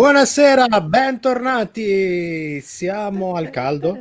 Buonasera, bentornati. Siamo al caldo,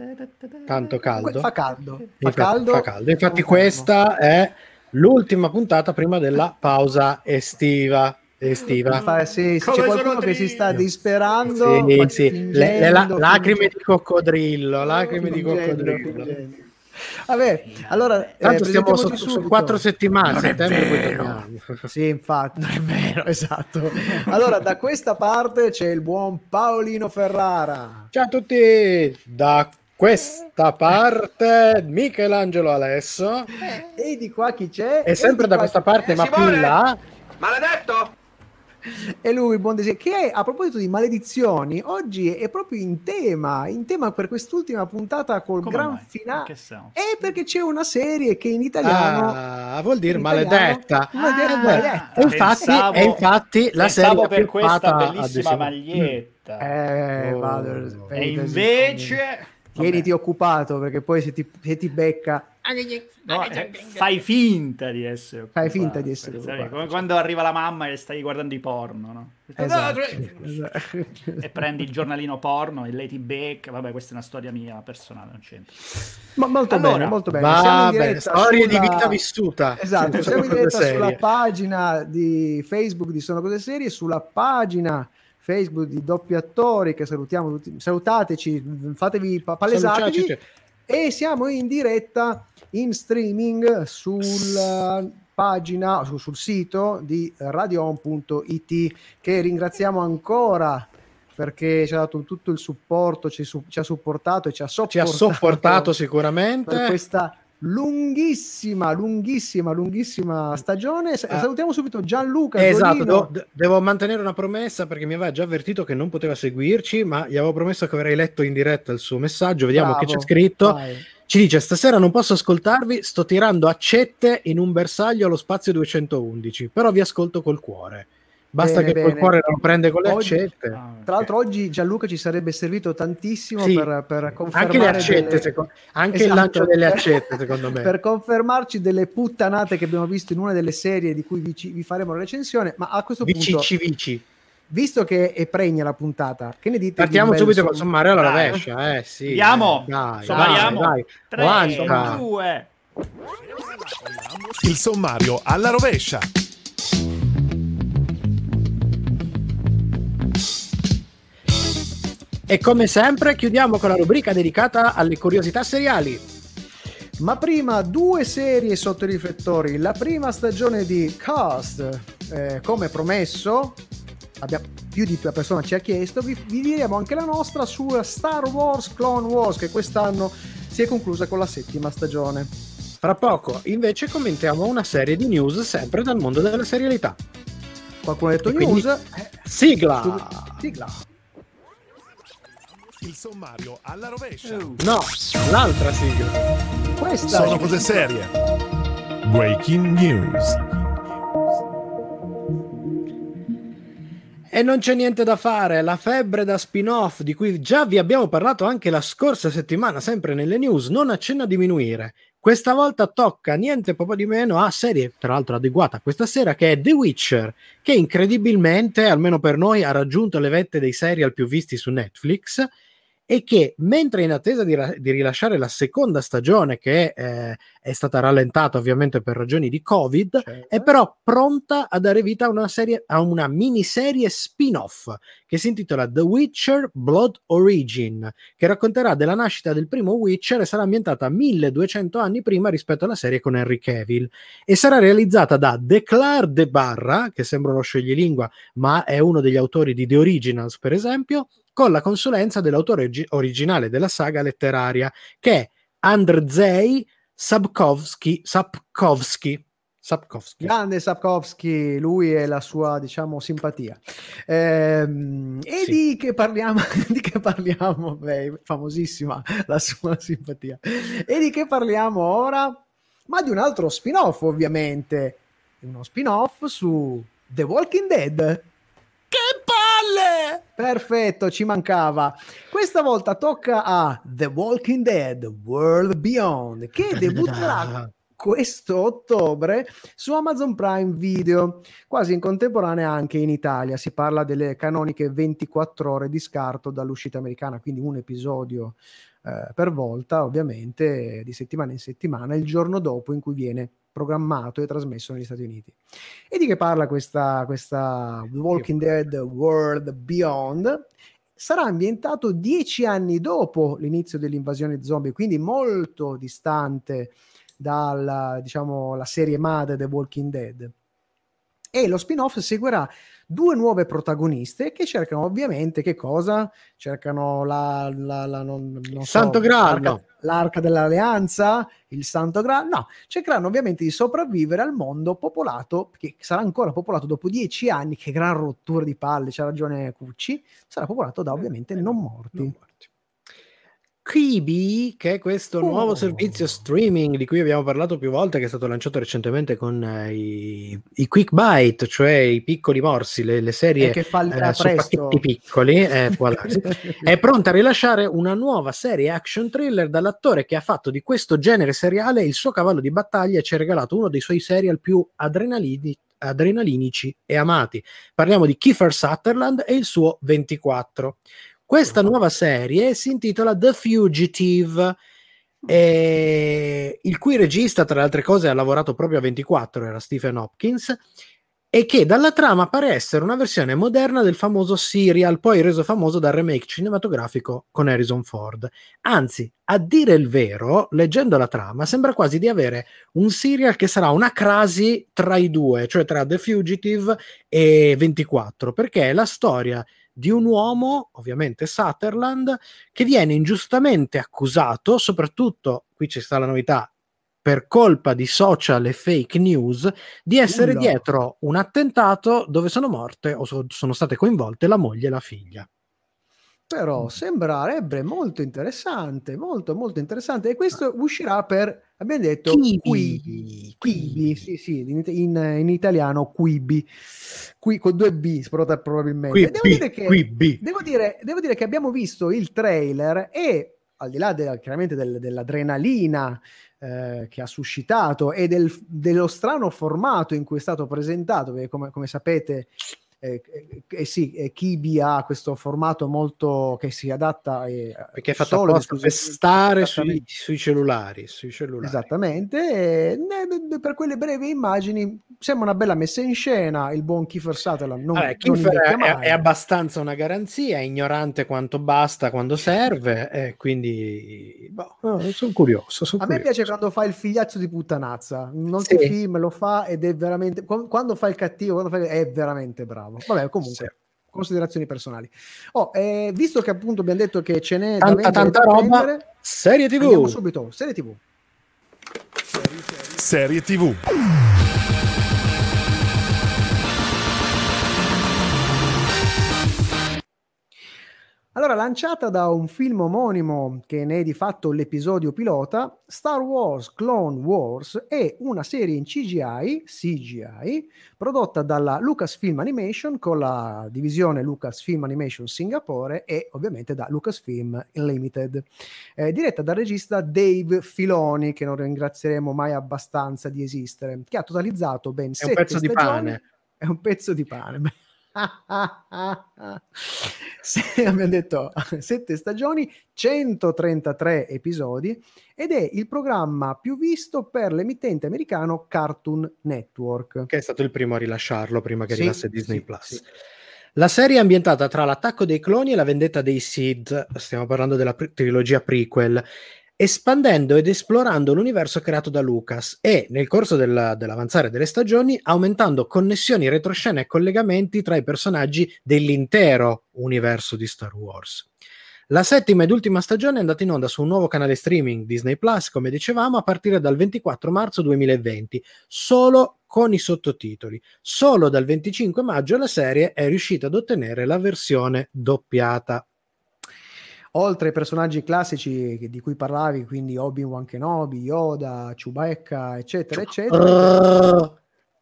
tanto caldo. Fa caldo. Fa Infatti, caldo. fa caldo. Infatti, questa è l'ultima puntata prima della pausa estiva. Estiva. Fa- sì, Come c'è qualcuno che si sta disperando, Sì, sì. Le- le la- lacrime di coccodrillo, lacrime di Fingendo, coccodrillo. Vabbè, allora Tanto eh, stiamo su, su quattro settimane. Sì, infatti, non è vero, esatto. Allora, da questa parte c'è il buon Paolino Ferrara. Ciao a tutti, da questa parte Michelangelo Alesso E di qua chi c'è? e sempre di da questa parte, ma più Simone! in là, Maledetto! E lui, il buon Desir, che a proposito di maledizioni, oggi è proprio in tema, in tema per quest'ultima puntata col Come gran finale. E perché c'è una serie che in italiano ah, vuol dire in italiano- maledetta. vuol dire Ah, maledetta. E infatti, Pensavo- e infatti la serie per più questa bellissima maglietta. Eh, Oh. vado, e invece... tieniti occupato perché poi se ti, se ti becca No, eh, fai finta di essere occupato. Fai finta di essere Sai, occupato. Come quando arriva la mamma e stai guardando i porno, no? Esatto. E prendi il giornalino porno e lei ti becca. Vabbè, questa è una storia mia personale, non c'entra. Ma molto Allora, bene, molto bene. Vabbè, diretta storie di sulla- vita vissuta. Esatto, siamo in diretta sulla pagina di Facebook di Sono Cose Serie, sulla pagina Facebook di Doppi Attori, che salutiamo tutti, salutateci, fatevi pa- palesatevi. Salutiamoci. E siamo in diretta in streaming sulla pagina, su- sul sito di radion.it che ringraziamo ancora perché ci ha dato tutto il supporto, ci, su- ci ha supportato e ci ha Ci sopportato, ha sopportato per sicuramente. questa lunghissima, lunghissima, lunghissima stagione. S- Ah. Salutiamo subito Gianluca. Esatto, devo, devo mantenere una promessa perché mi aveva già avvertito che non poteva seguirci, ma gli avevo promesso che avrei letto in diretta il suo messaggio. Vediamo Bravo, che c'è scritto. vai. Ci dice: Stasera non posso ascoltarvi, sto tirando accette in un bersaglio allo spazio 211, però vi ascolto col cuore. Basta Bene, che col bene. cuore non prende con le Oggi- accette. Ah, ok. Tra l'altro oggi Gianluca ci sarebbe servito tantissimo Sì. per, per confermare Anche le accette, delle- seco- anche Esatto. il lancio delle accette, secondo me. per confermarci delle puttanate che abbiamo visto in una delle serie di cui vi, ci- vi faremo la recensione. Ma a questo punto, Vici vici. visto che è pregna la puntata, che ne dite? di Partiamo bel subito col sommario alla rovescia. Eh, sì, Andiamo. Dai, Sommariamo. dai, dai. Tre, Avanza. due. Il sommario alla rovescia. E come sempre chiudiamo con la rubrica dedicata alle curiosità seriali. Ma prima due serie sotto i riflettori. La prima stagione di Cast, eh, come promesso, abbiamo, più di una persona ci ha chiesto, vi, vi diremo anche la nostra su Star Wars Clone Wars che quest'anno si è conclusa con la settima stagione. Fra poco invece commentiamo una serie di news sempre dal mondo della serialità. Qualcuno ha detto E quindi- news? Eh, Sigla! sigla. Il sommario alla rovescia. No, l'altra sigla. Questa Sono cose serie. Breaking news. E non c'è niente da fare, la febbre da spin-off di cui già vi abbiamo parlato anche la scorsa settimana, sempre nelle news, non accenna a diminuire. Questa volta tocca niente poco di meno a serie, tra l'altro adeguata questa sera, che è The Witcher, che incredibilmente, almeno per noi, ha raggiunto le vette dei serial più visti su Netflix e che mentre in attesa di, ra- di rilasciare la seconda stagione che eh, è stata rallentata ovviamente per ragioni di covid è però pronta a dare vita a una, serie, a una miniserie spin-off che si intitola The Witcher Blood Origin che racconterà della nascita del primo Witcher e sarà ambientata 1200 anni prima rispetto alla serie con Henry Cavill. E sarà realizzata da Declar de Barra che sembra uno scioglilingua ma è uno degli autori di The Originals per esempio con la consulenza dell'autore origi- originale della saga letteraria, che è Andrzej Sapkowski, Sapkowski, Sapkowski. Grande Sapkowski, lui e la sua, diciamo, simpatia. Ehm, e Sì. di che parliamo? di che parliamo? Beh, famosissima la sua simpatia. E di che parliamo ora? Ma di un altro spin-off, ovviamente. Uno spin-off su The Walking Dead. Che palle! Perfetto, ci mancava. Questa volta tocca a The Walking Dead World Beyond, che debutterà questo ottobre su Amazon Prime Video, quasi in contemporanea anche in Italia. Si parla delle canoniche 24 ore di scarto dall'uscita americana, quindi un episodio eh, per volta, ovviamente, di settimana in settimana, il giorno dopo in cui viene programmato e trasmesso negli Stati Uniti. E di che parla questa, questa Walking Dead World Beyond? Sarà ambientato dieci anni dopo l'inizio dell'invasione zombie, quindi molto distante dalla diciamo, la serie madre The Walking Dead. E lo spin-off seguirà due nuove protagoniste che cercano ovviamente che cosa? Cercano la, la, la non, non so, Santo Graal, l'arca, no. l'arca dell'alleanza, il Santo Graal, no, cercheranno ovviamente di sopravvivere al mondo popolato, che sarà ancora popolato dopo dieci anni, che gran rottura di palle, c'ha ragione Cucci, sarà popolato da ovviamente non morti. Non morti. Quibi, che è questo Oh. nuovo servizio streaming di cui abbiamo parlato più volte, che è stato lanciato recentemente con eh, i, i Quick Bite, cioè i piccoli morsi, le, le serie che fallirà eh, su presto. pacchetti piccoli, eh, è pronta a rilasciare una nuova serie action thriller dall'attore che ha fatto di questo genere seriale il suo cavallo di battaglia e ci ha regalato uno dei suoi serial più adrenalini- adrenalinici e amati. Parliamo di Kiefer Sutherland e il suo 24. Questa nuova serie si intitola The Fugitive, eh, il cui regista, tra le altre cose, ha lavorato proprio a 24, era Stephen Hopkins, e che dalla trama pare essere una versione moderna del famoso serial, poi reso famoso dal remake cinematografico con Harrison Ford. Anzi, a dire il vero, leggendo la trama, sembra quasi di avere un serial che sarà una crasi tra i due, cioè tra The Fugitive e 24, perché è la storia di un uomo, ovviamente Sutherland, che viene ingiustamente accusato, soprattutto, qui ci sta la novità, per colpa di social e fake news, di essere Ulla. dietro un attentato dove sono morte o so- sono state coinvolte la moglie e la figlia. Però sembrerebbe molto interessante, molto molto interessante. E questo uscirà per, abbiamo detto, Quibi. Quibi. Quibi, sì, sì, in, in- in italiano Quibi, Qui, con due B probabilmente. devo, dire che, devo, dire, devo dire che abbiamo visto il trailer e al di là del- chiaramente del- dell'adrenalina eh, che ha suscitato e del- dello strano formato in cui è stato presentato, perché come, come sapete eh, eh, eh, sì, eh, Kibi ha questo formato molto che si adatta eh, Perché è fatto solo apposta per stare sui, sui cellulari. Sui cellulari. Esattamente, e, ne- per quelle brevi immagini sembra una bella messa in scena. Il buon Kiefer Sutherland non, non Kiefer invecchia è, è abbastanza una garanzia, è ignorante quanto basta quando serve, e quindi boh, no, sono curioso. sono A me curioso. piace quando fa il figliazzo di puttanazza, molti Sì. film lo fa ed è veramente qu- quando fa il cattivo, fa- è veramente bravo. Vabbè, comunque, Sì. considerazioni personali. Oh, eh, visto che appunto abbiamo detto che ce n'è da Tanta, vendere tanta da roba. prendere, Serie andiamo TV. subito, serie TV. Serie TV. Allora, lanciata da un film omonimo che ne è di fatto l'episodio pilota, Star Wars Clone Wars è una serie in CGI, CGI, prodotta dalla Lucasfilm Animation con la divisione Lucasfilm Animation Singapore e ovviamente da Lucasfilm Unlimited, eh, diretta dal regista Dave Filoni, che non ringrazieremo mai abbastanza di esistere, che ha totalizzato ben È un sette pezzo di stagioni. pane. È un pezzo di pane. Se- abbiamo detto sette stagioni, 133 episodi ed è il programma più visto per l'emittente americano Cartoon Network. Che è stato il primo a rilasciarlo prima che Sì, arrivasse Disney sì, Plus. sì. La serie è ambientata tra l'attacco dei cloni e la vendetta dei Sith, stiamo parlando della pri- trilogia prequel, espandendo ed esplorando l'universo creato da Lucas e nel corso della- dell'avanzare delle stagioni aumentando connessioni, retroscena e collegamenti tra i personaggi dell'intero universo di Star Wars. La settima ed ultima stagione è andata in onda su un nuovo canale streaming Disney Plus, come dicevamo, a partire dal 24 marzo 2020, solo con i sottotitoli. Solo dal 25 maggio la serie è riuscita ad ottenere la versione doppiata. Oltre ai personaggi classici di cui parlavi, quindi Obi-Wan Kenobi, Yoda, Chewbacca, eccetera, eccetera,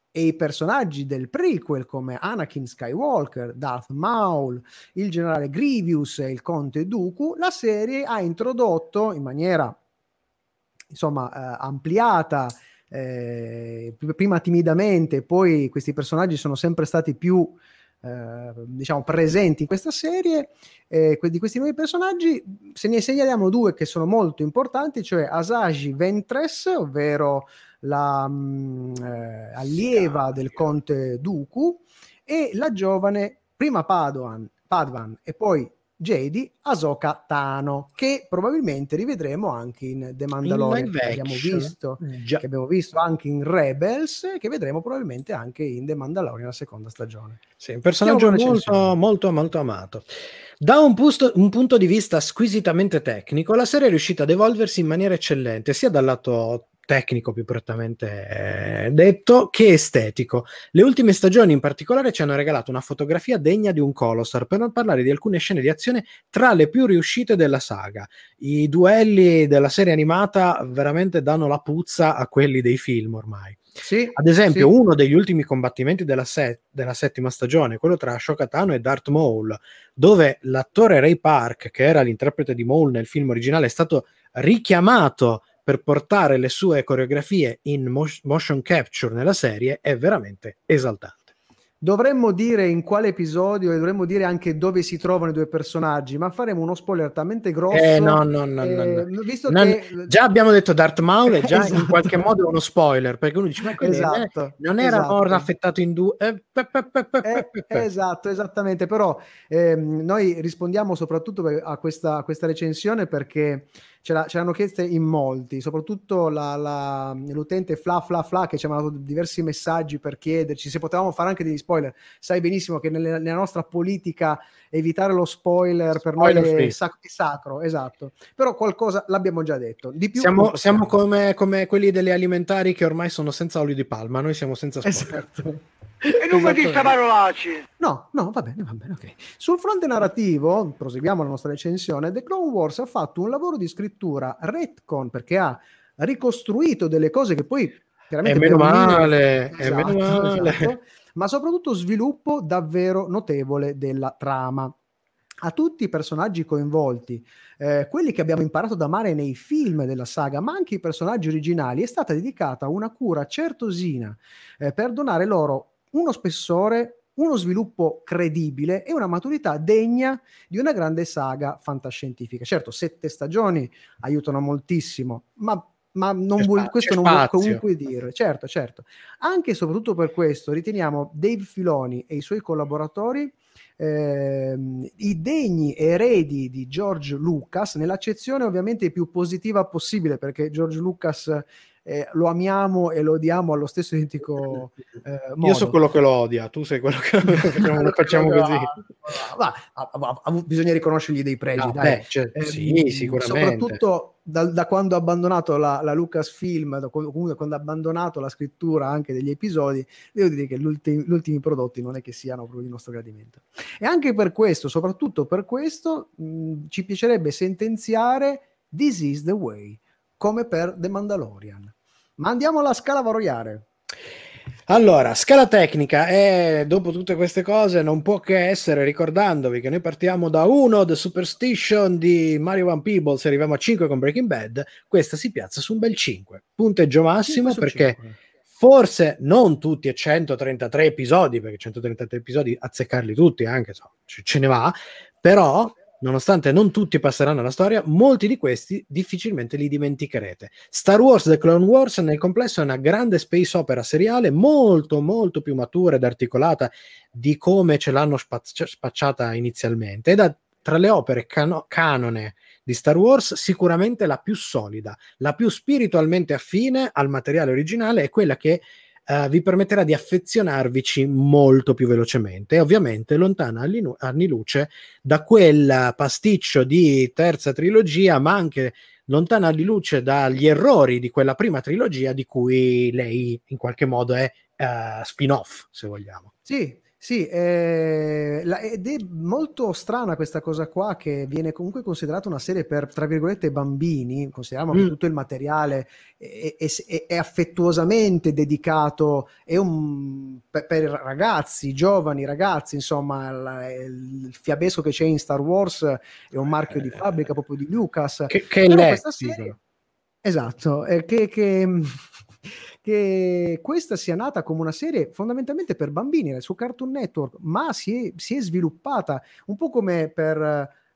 e i personaggi del prequel come Anakin Skywalker, Darth Maul, il generale Grievous e il conte Dooku, la serie ha introdotto in maniera insomma eh, ampliata eh, prima timidamente, poi questi personaggi sono sempre stati più eh, diciamo presenti in questa serie eh, di questi nuovi personaggi se ne segnaliamo due che sono molto importanti cioè Asagi Ventress ovvero la mh, eh, allieva del conte Dooku e la giovane prima Padawan, Padawan e poi Jedi Ahsoka Tano che probabilmente rivedremo anche in The Mandalorian live che abbiamo visto già. che abbiamo visto anche in Rebels e che vedremo probabilmente anche in The Mandalorian la seconda stagione Sì, un personaggio molto, molto, molto amato. Da un, pusto- un punto di vista squisitamente tecnico, la serie è riuscita ad evolversi in maniera eccellente, sia dal lato tecnico più prettamente eh, detto che estetico. Le ultime stagioni in particolare ci hanno regalato una fotografia degna di un Colossar, per non parlare di alcune scene di azione tra le più riuscite della saga. I duelli della serie animata veramente danno la puzza a quelli dei film ormai. sì, Ad esempio, sì. uno degli ultimi combattimenti della, se- della settima stagione, quello tra Ashoka Tano e Darth Maul, dove l'attore Ray Park, che era l'interprete di Maul nel film originale, è stato richiamato per portare le sue coreografie in mo- motion capture nella serie, è veramente esaltante. Dovremmo dire in quale episodio e dovremmo dire anche dove si trovano i due personaggi, ma faremo uno spoiler talmente grosso. Eh, no, no, no, eh, no. Visto Non- che Già abbiamo detto Darth Maul, è già in Esatto. qualche modo uno spoiler, perché uno dice, ma Esatto, non era esatto. Maul affettato in due... Eh, Eh, esatto, esattamente. Però ehm, noi rispondiamo soprattutto a questa, a questa recensione perché ce, la- ce l'hanno chieste in molti, soprattutto la- la- l'utente Fla Fla Fla che ci ha mandato diversi messaggi per chiederci se potevamo fare anche degli spoiler. Sai benissimo che nelle- nella nostra politica evitare lo spoiler per noi Spoiler è, sac- è sacro, esatto. Però qualcosa l'abbiamo già detto. Di più Siamo, siamo come, come quelli delle alimentari che ormai sono senza olio di palma, noi siamo senza spoiler. Esatto. E non mi sta parolacce. No, no, va bene, va bene, ok. Sul fronte narrativo, proseguiamo la nostra recensione, The Clone Wars ha fatto un lavoro di scrittura retcon perché ha ricostruito delle cose che poi chiaramente E meno male, Esatto, meno male. esatto. ma soprattutto sviluppo davvero notevole della trama. A tutti i personaggi coinvolti, eh, quelli che abbiamo imparato ad amare nei film della saga, ma anche i personaggi originali, è stata dedicata una cura certosina eh, per donare loro uno spessore, uno sviluppo credibile e una maturità degna di una grande saga fantascientifica. Certo, sette stagioni aiutano moltissimo, ma, ma non vuol- questo non vuol comunque dire. Certo, certo. Anche e soprattutto per questo riteniamo Dave Filoni e i suoi collaboratori ehm, i degni eredi di George Lucas, nell'accezione ovviamente più positiva possibile, perché George Lucas eh, lo amiamo e lo odiamo allo stesso identico eh, modo. Io so quello che lo odia, tu sei quello che lo facciamo così. Va, ha- ha- bisogna riconoscergli dei pregi, No, dai. beh, cioè, Ehm, sì, sicuramente. Soprattutto da, da quando ha abbandonato la, la Lucasfilm, da quando, comunque quando ha abbandonato la scrittura anche degli episodi, devo dire che gli ultimi, ultimi prodotti non è che siano proprio di nostro gradimento. E anche per questo, soprattutto per questo, mh, ci piacerebbe sentenziare This is the way, come per The Mandalorian. Ma andiamo alla scala valoriale. Allora, scala tecnica e dopo tutte queste cose non può che essere ricordandovi che noi partiamo da 1 The Superstition di Mario Van Peebles arriviamo a 5 con Breaking Bad, questa si piazza su un bel 5. Punteggio massimo 5 su perché 5. forse non tutti e 133 episodi, perché 133 episodi azzeccarli tutti anche, so, ce ne va, però nonostante non tutti passeranno alla storia, molti di questi difficilmente li dimenticherete. Star Wars The Clone Wars nel complesso è una grande space opera seriale molto molto più matura ed articolata di come ce l'hanno spazz- spacciata inizialmente ed è tra le opere cano- canone di Star Wars sicuramente la più solida, la più spiritualmente affine al materiale originale e quella che eh, vi permetterà di affezionarvici molto più velocemente e ovviamente lontana anni, lu- anni luce da quel pasticcio di terza trilogia, ma anche lontana di luce dagli errori di quella prima trilogia di cui lei in qualche modo è eh, spin-off, se vogliamo. Sì, sì, eh, la- ed è molto strana questa cosa qua che viene comunque considerata una serie per, tra virgolette, bambini, consideriamo che Mm. tutto il materiale è, è- è- affettuosamente dedicato, è un, per, per ragazzi, giovani ragazzi, insomma, la- il, fiabesco che c'è in Star Wars è un marchio di fabbrica proprio di Lucas. Che, che è serie- Esatto, eh, che, che, che questa sia nata come una serie fondamentalmente per bambini su Cartoon Network, ma si è, si è sviluppata un po' come per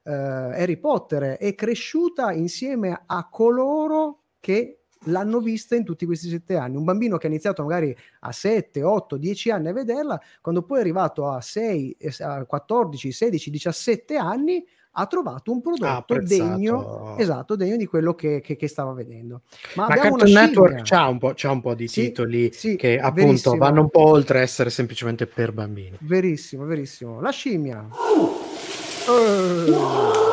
eh, Harry Potter, è cresciuta insieme a coloro che l'hanno vista in tutti questi sette anni. Un bambino che ha iniziato magari a 7, 8, 10 anni a vederla, quando poi è arrivato a 6, eh, a 14, 16, 17 anni, ha trovato un prodotto degno, esatto, degno di quello che, che- che stava vedendo. Ma, Ma abbiamo Cartoon una Network c'ha un, po', c'ha un po' di Sì, titoli sì, che appunto verissimo. vanno un po' oltre essere semplicemente per bambini. Verissimo, verissimo. La scimmia. Eh,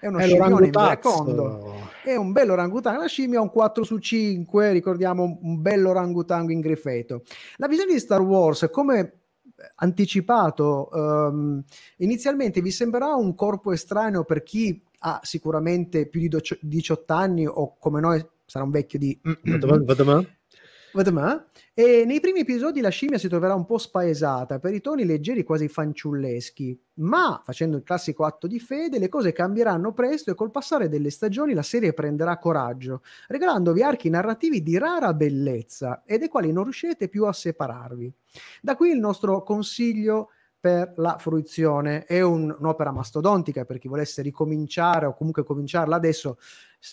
È uno È scimmione verecondo. È un bello orangutango. La scimmia è un 4 su 5. Ricordiamo un bello orangutango in grifeto. La visione di Star Wars, come anticipato, ehm, inizialmente vi sembrerà un corpo estraneo per chi ha sicuramente più di docio- 18 anni o come noi sarà un vecchio di E nei primi episodi la scimmia si troverà un po' spaesata per i toni leggeri quasi fanciulleschi, ma facendo il classico atto di fede le cose cambieranno presto e col passare delle stagioni la serie prenderà coraggio, regalandovi archi narrativi di rara bellezza e dai quali non riuscirete più a separarvi. Da qui il nostro consiglio per la fruizione. È un- un'opera mastodontica per chi volesse ricominciare o comunque cominciarla adesso.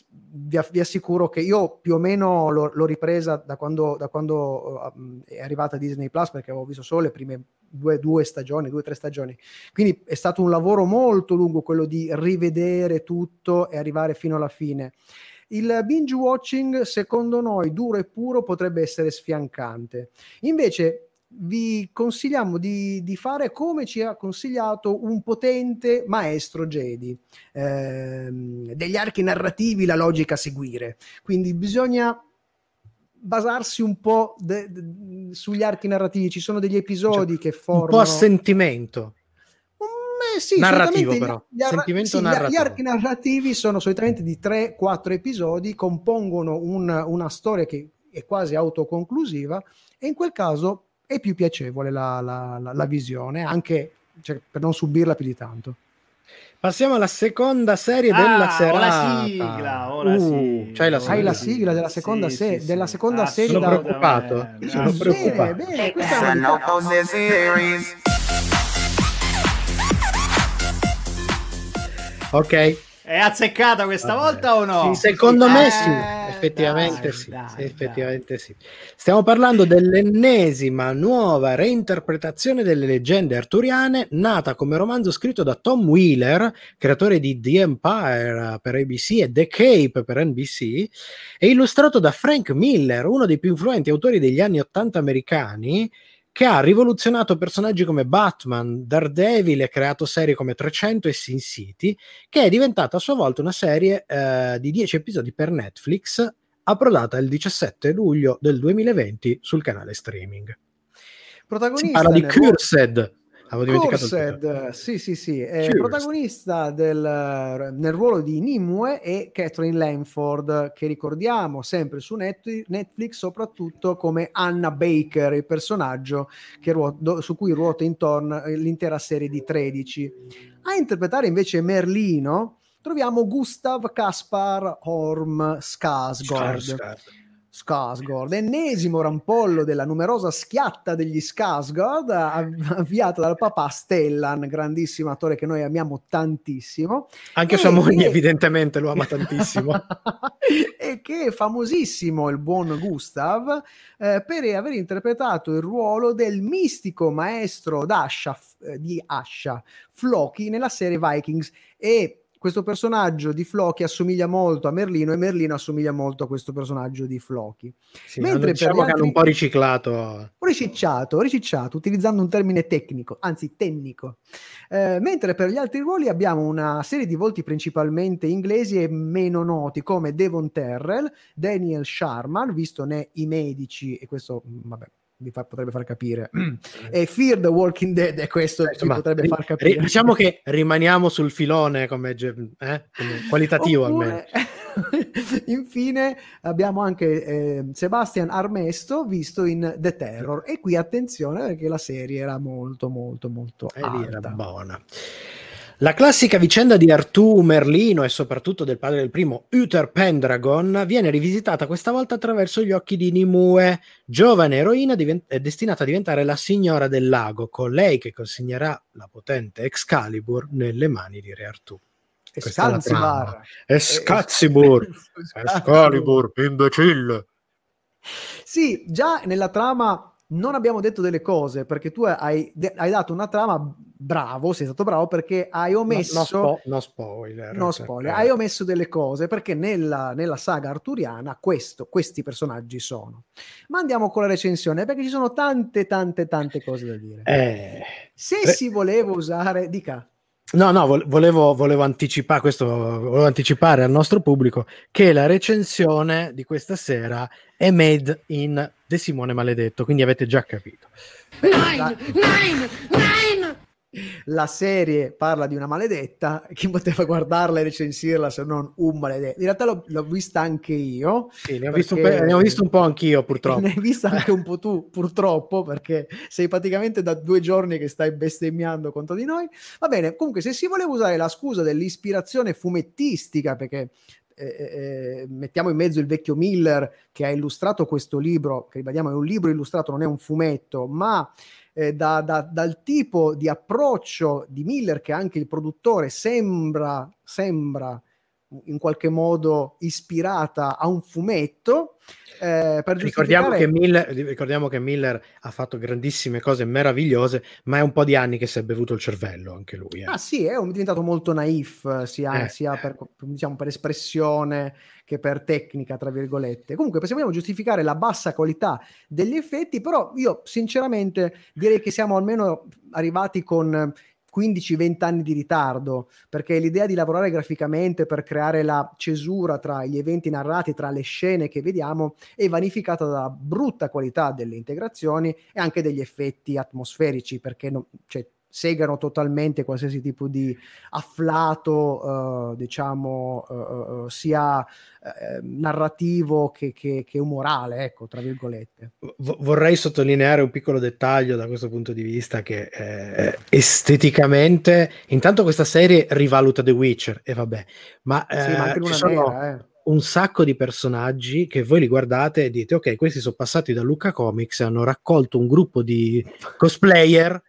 Vi, vi assicuro che io più o meno l'ho, l'ho ripresa da quando, da quando uh, è arrivata Disney Plus perché avevo visto solo le prime due, due stagioni, due o tre stagioni. Quindi è stato un lavoro molto lungo quello di rivedere tutto e arrivare fino alla fine. Il binge watching, secondo noi, duro e puro, potrebbe essere sfiancante. Invece, vi consigliamo di, di fare come ci ha consigliato un potente maestro Jedi. Ehm, degli archi narrativi, la logica a seguire. Quindi bisogna basarsi un po' de- de- sugli archi narrativi. Ci sono degli episodi che formano Un po' a sentimento. Eh, sì, Narrativo, però. gli, arra- sì, narrativo. Gli archi narrativi sono solitamente di 3-4 episodi, compongono un- una storia che è quasi autoconclusiva e in quel caso è più piacevole la, la- la- la visione, anche cioè, per non subirla più di tanto. Passiamo alla seconda serie Ah, della ho serata. la sigla, ho la Uh, sigla. c'hai la Hai la sigla della seconda, Sì, se- sì, della sì. seconda serie Sono da... preoccupato. Assolutamente, Sono preoccupato. Bene, bene, questa è una. Ok, È azzeccata questa Vabbè. volta o no? Sì, secondo me Eh, sì, effettivamente dai, sì, dai, sì, effettivamente sì. Stiamo parlando dell'ennesima nuova reinterpretazione delle leggende arturiane, nata come romanzo scritto da Tom Wheeler, creatore di The Empire per ABC e The Cape per NBC, e illustrato da Frank Miller, uno dei più influenti autori degli anni 80 americani, che ha rivoluzionato personaggi come Batman, Daredevil e creato serie come 300 e Sin City, che è diventata a sua volta una serie eh, di 10 episodi per Netflix, approdata il 17 luglio del 2020 sul canale streaming. Si Protagonista parla di Cursed. Avevo dimenticato. Cursed, sì, sì, sì, è Cursed. protagonista del- nel ruolo di Nimue e Catherine Lanford, che ricordiamo sempre su Net- Netflix, soprattutto come Anna Baker, il personaggio che ruo- do- su cui ruota intorno eh, l'intera serie di 13. A interpretare invece Merlino troviamo Gustav Kaspar Horm Skarsgård. Skarsgård. Skarsgård, ennesimo rampollo della numerosa schiatta degli Skarsgård, av- avviata dal papà Stellan, grandissimo attore che noi amiamo tantissimo. Anche E sua moglie che- evidentemente lo ama tantissimo. e che è famosissimo il buon Gustav eh, per aver interpretato il ruolo del mistico maestro d'Ascia, eh, di Ascia, Floki, nella serie Vikings. E questo personaggio di Floki assomiglia molto a Merlino e Merlino assomiglia molto a questo personaggio di Floki. Sì, Mentre diciamo gli che hanno altri- un po' riciclato. Ricicciato, ricicciato, utilizzando un termine tecnico, anzi tecnico. Eh, mentre per gli altri ruoli abbiamo una serie di volti principalmente inglesi e meno noti come Devon Terrell, Daniel Sharman, visto ne i medici, e questo mh, vabbè, vi fa- potrebbe far capire, e Fear the Walking Dead, e questo vi Insomma, potrebbe ri- far capire. diciamo che rimaniamo sul filone come, eh? Come qualitativo almeno. Infine abbiamo anche eh, Sebastian Armesto visto in The Terror e qui attenzione perché la serie era molto molto molto E lì era alta. buona. La classica vicenda di Artù, Merlino e soprattutto del padre del primo, Uther Pendragon, viene rivisitata questa volta attraverso gli occhi di Nimue, giovane eroina diven- eh, destinata a diventare la signora del lago, colei che consegnerà la potente Excalibur nelle mani di Re Artù. E trama. Escalibur, Excalibur. imbecille. Sì, già nella trama non abbiamo detto delle cose perché tu hai, hai dato una trama bravo, sei stato bravo perché hai No, omesso no spo- no spoiler. No cioè, spoiler, hai omesso delle cose perché nella, nella saga arturiana questo, questi personaggi sono. Ma andiamo con la recensione perché ci sono tante, tante, tante cose da dire. Eh, Se eh. si voleva usare, dica, No, no, vol- volevo, volevo anticipare questo, volevo anticipare al nostro pubblico che la recensione di questa sera è made in De Simone Maledetto, quindi avete già capito. la, la serie parla di una maledetta, chi poteva guardarla e recensirla se non un maledetto? In realtà l'ho, l'ho vista anche io. Sì, ne ho, visto un, pe- ne ho visto un po' anch'io, purtroppo. Ne hai vista anche un po' tu, purtroppo, perché sei praticamente da due giorni che stai bestemmiando contro di noi. Va bene, comunque, se si voleva usare la scusa dell'ispirazione fumettistica, perché eh, eh, mettiamo in mezzo il vecchio Miller che ha illustrato questo libro, che ribadiamo è un libro illustrato, non è un fumetto, ma eh, da- da- dal tipo di approccio di Miller, che anche il produttore, sembra, sembra in qualche modo ispirata a un fumetto. eh, per Ricordiamo giustificare- che, Miller, ricordiamo che Miller ha fatto grandissime cose meravigliose, ma è un po' di anni che si è bevuto il cervello anche lui. eh. Ah sì, è diventato molto naif, eh, sia, Eh. sia per, diciamo, per espressione che per tecnica, tra virgolette. Comunque, se vogliamo giustificare la bassa qualità degli effetti, però io sinceramente direi che siamo almeno arrivati con 15-20 anni di ritardo, perché l'idea di lavorare graficamente per creare la cesura tra gli eventi narrati, tra le scene che vediamo, è vanificata dalla brutta qualità delle integrazioni e anche degli effetti atmosferici, perché non- cioè, segano totalmente qualsiasi tipo di afflato, eh, diciamo, eh, sia narrativo che, che, che umorale, ecco, tra virgolette. Vorrei sottolineare un piccolo dettaglio da questo punto di vista che eh, esteticamente intanto questa serie rivaluta The Witcher e vabbè ma, Sì, eh, ma anche ci sono Nera, eh. un sacco di personaggi che voi li guardate e dite ok questi sono passati da Luca Comics hanno raccolto un gruppo di cosplayer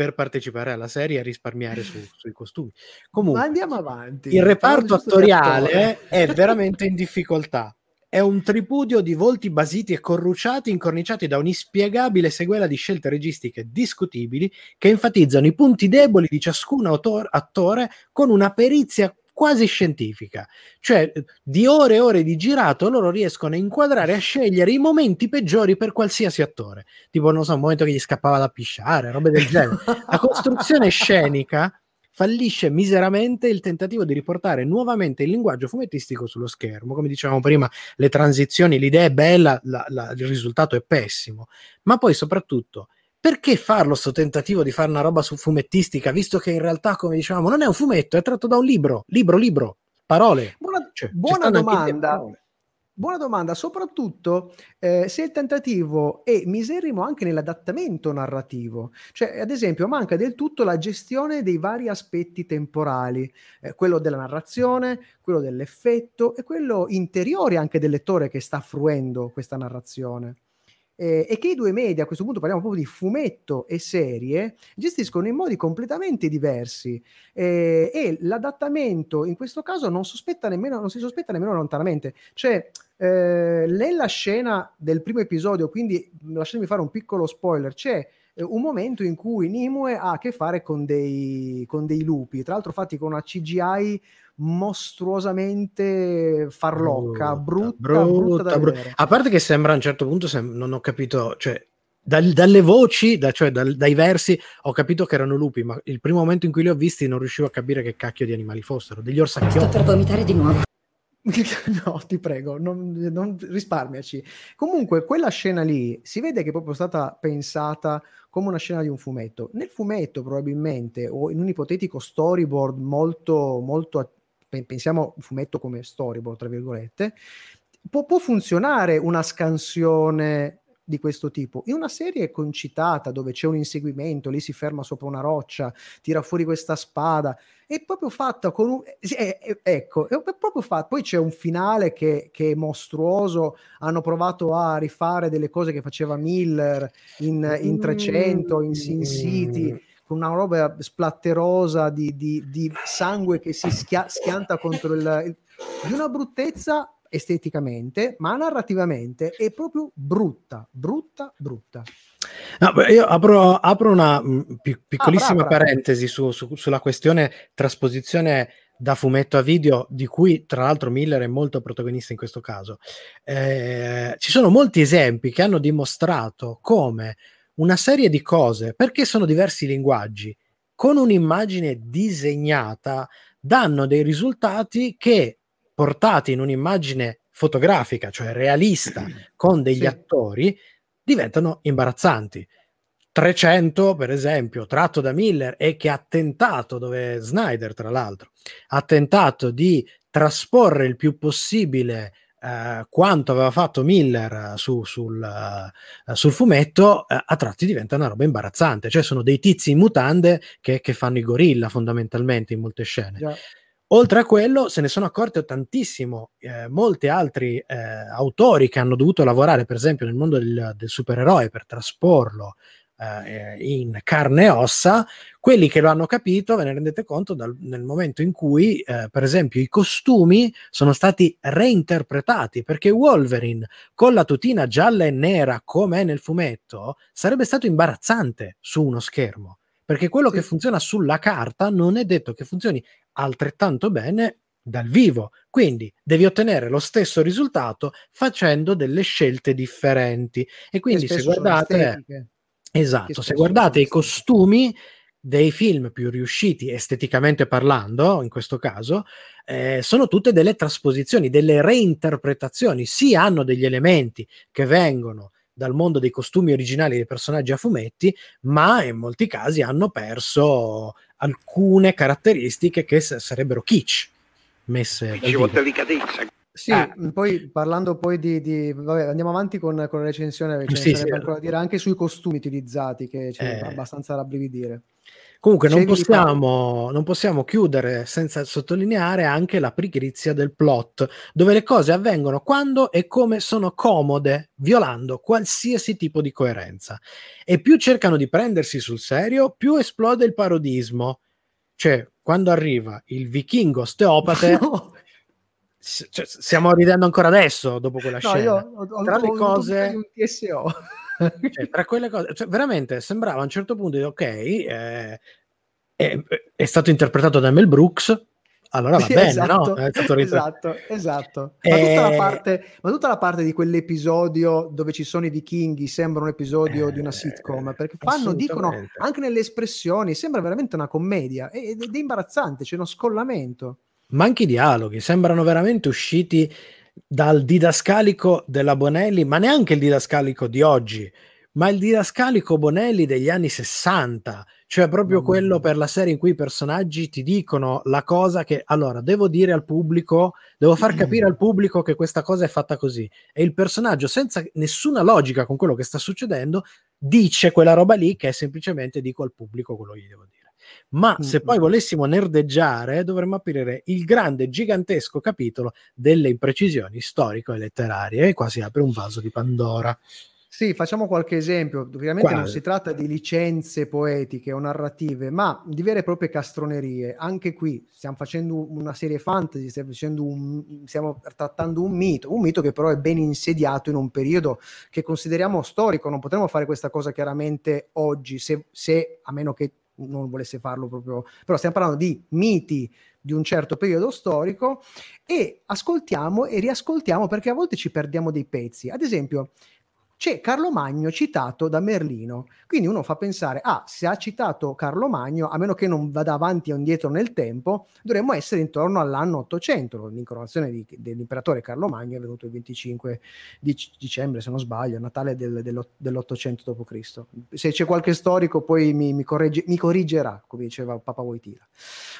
per partecipare alla serie e risparmiare su- sui costumi Ma comunque andiamo avanti. il reparto attoriale è veramente in difficoltà. È un tripudio di volti basiti e corrucciati, incorniciati da un'ispiegabile sequela di scelte registiche discutibili che enfatizzano i punti deboli di ciascun autor- attore con una perizia quasi scientifica. Cioè, di ore e ore di girato, loro riescono a inquadrare a scegliere i momenti peggiori per qualsiasi attore. Tipo, non so, un momento che gli scappava da pisciare, robe del genere. La costruzione scenica fallisce miseramente il tentativo di riportare nuovamente il linguaggio fumettistico sullo schermo. Come dicevamo prima, le transizioni, l'idea è bella, la- la- il risultato è pessimo. Ma poi soprattutto, perché farlo sto tentativo di fare una roba su fumettistica, visto che in realtà, come dicevamo, non è un fumetto, è tratto da un libro, libro, libro, parole. Buona, Cioè, ci buona domanda. Buona domanda, soprattutto eh, se il tentativo è miserrimo anche nell'adattamento narrativo, cioè ad esempio manca del tutto la gestione dei vari aspetti temporali, eh, quello della narrazione, quello dell'effetto e quello interiore anche del lettore che sta fruendo questa narrazione. Eh, e che i due media, a questo punto parliamo proprio di fumetto e serie, gestiscono in modi completamente diversi eh, e l'adattamento in questo caso non, nemmeno, non si sospetta nemmeno lontanamente. Cioè, eh, nella scena del primo episodio, quindi lasciatemi fare un piccolo spoiler, c'è eh, un momento in cui Nimue ha a che fare con dei, con dei lupi, tra l'altro fatti con una CGI mostruosamente farlocca, brutta, brutta, brutta, da brutta. A parte che sembra a un certo punto, sem- non ho capito, cioè dal, dalle voci, da, cioè dal, dai versi, ho capito che erano lupi, ma il primo momento in cui li ho visti non riuscivo a capire che cacchio di animali fossero, degli orsacchioni. Sto per vomitare di nuovo. no, ti prego, non, non, risparmiaci. Comunque, quella scena lì si vede che è proprio stata pensata come una scena di un fumetto. Nel fumetto, probabilmente, o in un ipotetico storyboard molto, molto pensiamo fumetto come storyboard, tra virgolette, può, può funzionare una scansione di questo tipo. In una serie concitata dove c'è un inseguimento, lì si ferma sopra una roccia, tira fuori questa spada, è proprio fatta con un... È, è, ecco, è proprio fatta. Poi c'è un finale che, che, è mostruoso, hanno provato a rifare delle cose che faceva Miller in, in 300, in Sin City, mm. con una roba splatterosa di, di, di sangue che si schia- schianta contro il, il... di una bruttezza esteticamente, ma narrativamente è proprio brutta, brutta, brutta. No, io apro, apro una mh, mm, piccolissima ah, brava, parentesi su, su, sulla questione trasposizione da fumetto a video, di cui tra l'altro Miller è molto protagonista in questo caso. Eh, ci sono molti esempi che hanno dimostrato come una serie di cose, perché sono diversi linguaggi, con un'immagine disegnata danno dei risultati che portati in un'immagine fotografica, cioè realista, con degli sì. attori, diventano imbarazzanti. 300, per esempio, tratto da Miller e che ha tentato, dove Snyder, tra l'altro, ha tentato di trasporre il più possibile eh, quanto aveva fatto Miller su, sul, uh, sul, fumetto, uh, a tratti diventa una roba imbarazzante. Cioè, sono dei tizi in mutande che, che fanno i gorilla fondamentalmente in molte scene. Yeah. Oltre a quello, se ne sono accorti tantissimo eh, molti altri eh, autori che hanno dovuto lavorare, per esempio, nel mondo del, del supereroe per trasporlo eh, in carne e ossa. Quelli che lo hanno capito, ve ne rendete conto dal, nel momento in cui, eh, per esempio, i costumi sono stati reinterpretati perché Wolverine con la tutina gialla e nera, come è nel fumetto, sarebbe stato imbarazzante su uno schermo perché quello sì. che funziona sulla carta non è detto che funzioni altrettanto bene dal vivo. Quindi devi ottenere lo stesso risultato facendo delle scelte differenti. E quindi se guardate, esatto, se guardate i costumi dei film più riusciti esteticamente parlando, in questo caso, eh, sono tutte delle trasposizioni, delle reinterpretazioni. Sì, hanno degli elementi che vengono dal mondo dei costumi originali dei personaggi a fumetti, ma in molti casi hanno perso alcune caratteristiche che s- sarebbero kitsch messe. Ci vuole delicatezza. Sì, ah. poi parlando poi di, di vabbè, andiamo avanti con, con la recensione perché sì, sì. ancora da dire anche sui costumi utilizzati che c'è eh. abbastanza da brividire. Comunque non possiamo, non possiamo, chiudere senza sottolineare anche la pigrizia del plot, dove le cose avvengono quando e come sono comode, violando qualsiasi tipo di coerenza. E più cercano di prendersi sul serio, più esplode il parodismo. Cioè, quando arriva il vichingo osteopate... No. Cioè, stiamo ridendo ancora adesso dopo quella no, scena. Io ho, ho, Tra ho, le cose... un TSO cioè, tra quelle cose, cioè, veramente sembrava a un certo punto di ok, eh, è, è, stato interpretato da Mel Brooks. Allora va sì, bene, esatto, no? esatto, esatto. Ma, e... tutta parte, ma, tutta la parte, di quell'episodio dove ci sono i vichinghi sembra un episodio eh, di una sitcom perché fanno, dicono anche nelle espressioni, sembra veramente una commedia ed è imbarazzante, c'è uno scollamento. Ma anche i dialoghi sembrano veramente usciti dal didascalico della Bonelli, ma neanche il didascalico di oggi, ma il didascalico Bonelli degli anni 60, cioè proprio quello per la serie in cui i personaggi ti dicono la cosa che allora devo dire al pubblico, devo far capire al pubblico che questa cosa è fatta così e il personaggio senza nessuna logica con quello che sta succedendo dice quella roba lì che è semplicemente dico al pubblico quello che gli devo dire. Ma mm-hmm. se poi volessimo nerdeggiare, dovremmo aprire il grande, gigantesco capitolo delle imprecisioni storico e letterarie, e qua si apre un vaso di Pandora. Sì, facciamo qualche esempio. Ovviamente non Quale? si tratta di licenze poetiche o narrative, ma di vere e proprie castronerie. Anche qui stiamo facendo una serie fantasy, stiamo, facendo un- stiamo trattando un mito, un mito che però è ben insediato in un periodo che consideriamo storico. Non potremmo fare questa cosa chiaramente oggi, se, se- a meno che non volesse farlo proprio. Però stiamo parlando di miti di un certo periodo storico e ascoltiamo e riascoltiamo perché a volte ci perdiamo dei pezzi. Ad esempio, c'è Carlo Magno citato da Merlino. Quindi uno fa pensare, ah, se ha citato Carlo Magno, a meno che non vada avanti o indietro nel tempo, dovremmo essere intorno all'anno 800. L'incoronazione di- dell'imperatore Carlo Magno è venuto il 25 di dicembre, se non sbaglio, Natale del- dello- dell'800 d.C. Se c'è qualche storico poi mi, mi corregge- mi corrigerà, come diceva Papa Wojtyla.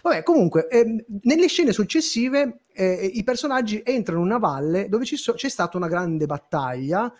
Vabbè, comunque, ehm, nelle scene successive eh, i personaggi entrano in una valle dove so- c'è stata una grande battaglia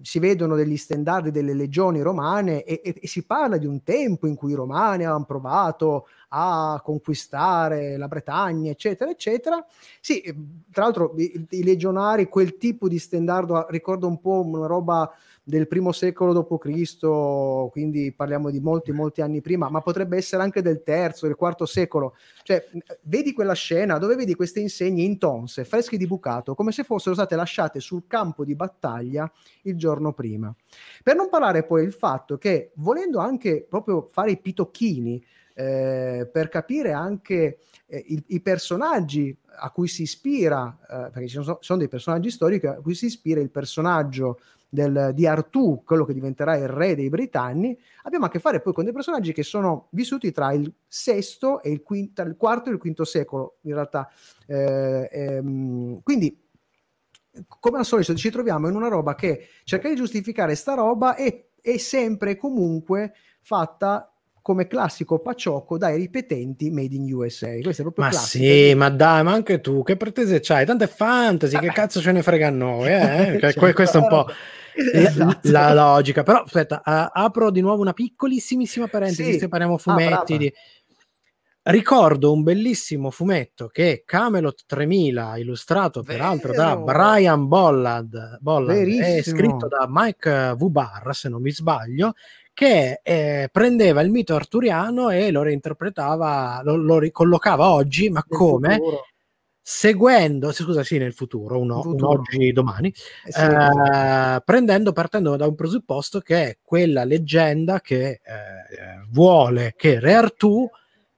si vedono degli stendardi delle legioni romane e, e- e si parla di un tempo in cui i romani avevano provato a conquistare la Bretagna, eccetera, eccetera. Sì, tra l'altro i, i legionari, quel tipo di stendardo ah, ricorda un po' una roba del primo secolo d.C., quindi parliamo di molti, molti anni prima, ma potrebbe essere anche del terzo, del quarto secolo. Cioè, vedi quella scena dove vedi queste insegne intonse, fresche di bucato, come se fossero state lasciate sul campo di battaglia il giorno prima. Per non parlare poi del fatto che, volendo anche proprio fare i pitocchini, eh, per capire anche eh, i, i personaggi a cui si ispira, eh, perché ci sono, sono dei personaggi storici a cui si ispira il personaggio del, di Artù, quello che diventerà il re dei Britanni, abbiamo a che fare poi con dei personaggi che sono vissuti tra il sesto e il, quinto, il quarto e il quinto secolo, in realtà. Eh, ehm, quindi come al solito ci troviamo in una roba che cerca di giustificare sta roba è, è sempre e comunque fatta come classico paciocco dai ripetenti made in USA. Questo è proprio Ma classico. sì, ma dai, ma anche tu, che pretese c'hai? Tanto è fantasy, che cazzo ce ne frega a noi? Eh? Che- que- questa è un po' la, Esatto. la logica. Però aspetta, a- apro di nuovo una piccolissimissima parentesi, Sì. che parliamo Ah, fumetti. brava. di- Ricordo un bellissimo fumetto che Camelot 3000, illustrato peraltro da Vero. Brian Bollard, Bollard è scritto da Mike V. Barr, se non mi sbaglio, che eh, prendeva il mito arturiano e lo reinterpretava, lo, lo ricollocava oggi, ma Nel come? futuro. Seguendo, scusa, sì, nel futuro, un futuro. oggi, domani, Eh sì, eh, prendendo, partendo da un presupposto che è quella leggenda che eh, vuole che Re Artù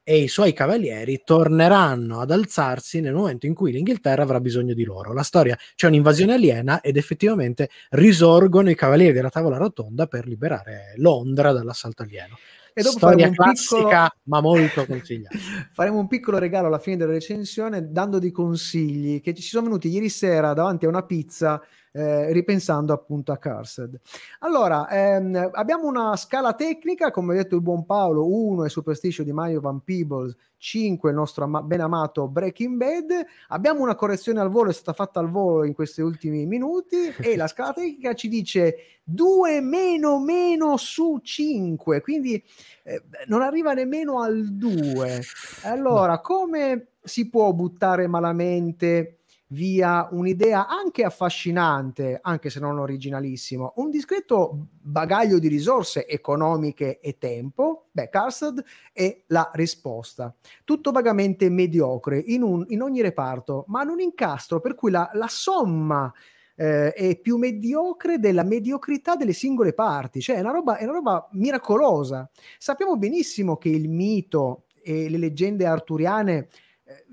e i suoi cavalieri torneranno ad alzarsi nel momento in cui l'Inghilterra avrà bisogno di loro. La storia c'è un'invasione aliena ed effettivamente risorgono i cavalieri della tavola rotonda per liberare Londra dall'assalto alieno. E dopo storia classica, piccolo- ma molto consigliata. Faremo un piccolo regalo alla fine della recensione dando dei consigli che ci sono venuti ieri sera davanti a una pizza eh, ripensando appunto a Cursed. Allora, ehm, abbiamo una scala tecnica, come ha detto il buon Paolo, 1 è Superstition di Mario Van Peebles, 5 il nostro ama- ben amato Breaking Bad, abbiamo una correzione al volo, è stata fatta al volo in questi ultimi minuti e la scala tecnica ci dice 2 meno meno su 5, quindi eh, non arriva nemmeno al 2. Allora, come si può buttare malamente via un'idea anche affascinante, anche se non originalissimo, un discreto bagaglio di risorse economiche e tempo? Beh, Cursed è la risposta. Tutto vagamente mediocre in, un- in ogni reparto, ma in un incastro per cui la, la somma eh, è più mediocre della mediocrità delle singole parti, cioè è una roba, è una roba miracolosa. Sappiamo benissimo che il mito e le leggende arturiane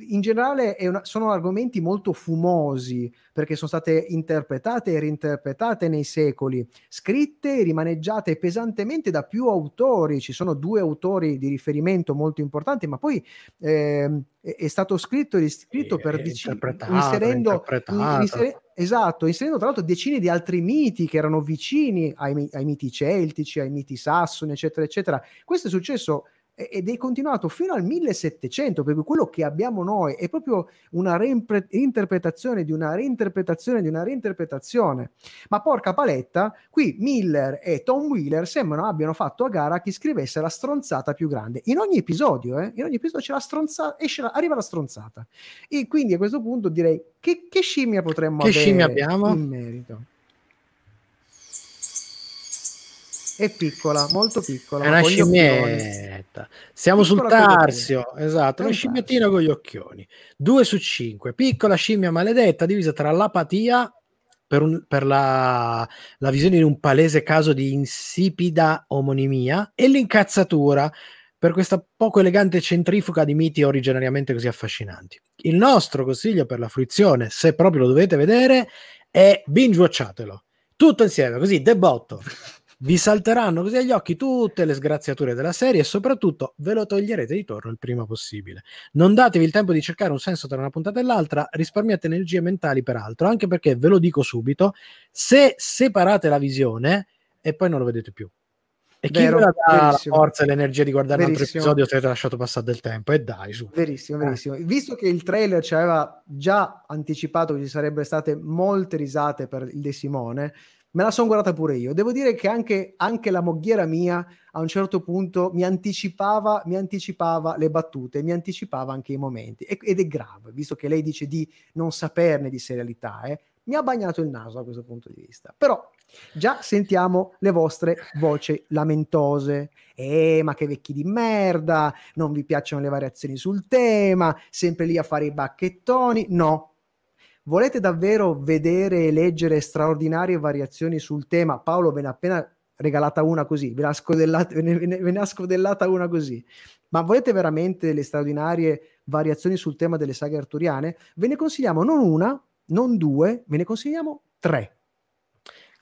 in generale una- sono argomenti molto fumosi perché sono state interpretate e reinterpretate nei secoli, scritte e rimaneggiate pesantemente da più autori. Ci sono due autori di riferimento molto importanti, ma poi ehm, è, stato scritto e riscritto per interpretato, inserendo, insere- esatto, inserendo tra l'altro decine di altri miti che erano vicini ai, ai miti celtici, ai miti sassoni, eccetera, eccetera. Questo è successo ed è continuato fino al 1700, perché quello che abbiamo noi è proprio una reinterpretazione di una reinterpretazione di una reinterpretazione. Ma porca paletta, qui Miller e Tom Wheeler sembrano abbiano fatto a gara chi scrivesse la stronzata più grande. In ogni episodio, eh, in ogni episodio c'è la stronzata, esce la- arriva la stronzata. E quindi a questo punto direi che, che scimmia potremmo Che avere scimmia abbiamo? in merito. È piccola, molto piccola. È una scimmietta. Siamo sul Piccola gli tarsio, esatto, È una un scimmiotina con gli occhioni. 2 su 5. Piccola scimmia maledetta divisa tra l'apatia per, un- per la, la visione di un palese caso di insipida omonimia e l'incazzatura per questa poco elegante centrifuga di miti originariamente così affascinanti. Il nostro consiglio per la fruizione, se proprio lo dovete vedere, è binge watchatelo. Tutto insieme, così, debotto. Vi salteranno così agli occhi tutte le sgraziature della serie e soprattutto ve lo toglierete di torno il prima possibile. Non datevi il tempo di cercare un senso tra una puntata e l'altra, risparmiate energie mentali per altro, anche perché ve lo dico subito, se separate la visione e poi non lo vedete più. E chi Vero, ve la dà la verissimo. forza e l'energia di guardare un altro Verissimo. episodio se avete lasciato passare del tempo? E dai, su. Verissimo, Eh. verissimo. Visto che il trailer ci aveva già anticipato che ci sarebbero state molte risate per il De Simone, me la sono guardata pure io. Devo dire che anche, anche la moghiera mia a un certo punto mi anticipava, mi anticipava le battute, mi anticipava anche i momenti. Ed è grave, visto che lei dice di non saperne di serialità, eh, mi ha bagnato il naso da questo punto di vista. Però già sentiamo le vostre voci lamentose. Eh, ma che vecchi di merda, non vi piacciono le variazioni sul tema, sempre lì a fare i bacchettoni. No. Volete davvero vedere e leggere straordinarie variazioni sul tema? Paolo ve ne ha appena regalata una così, ve, l'ha scodellata- ve ne, ve ne- ve ne ha scodellata una così. Ma volete veramente le straordinarie variazioni sul tema delle saghe arturiane? Ve ne consigliamo non una, non due, ve ne consigliamo tre.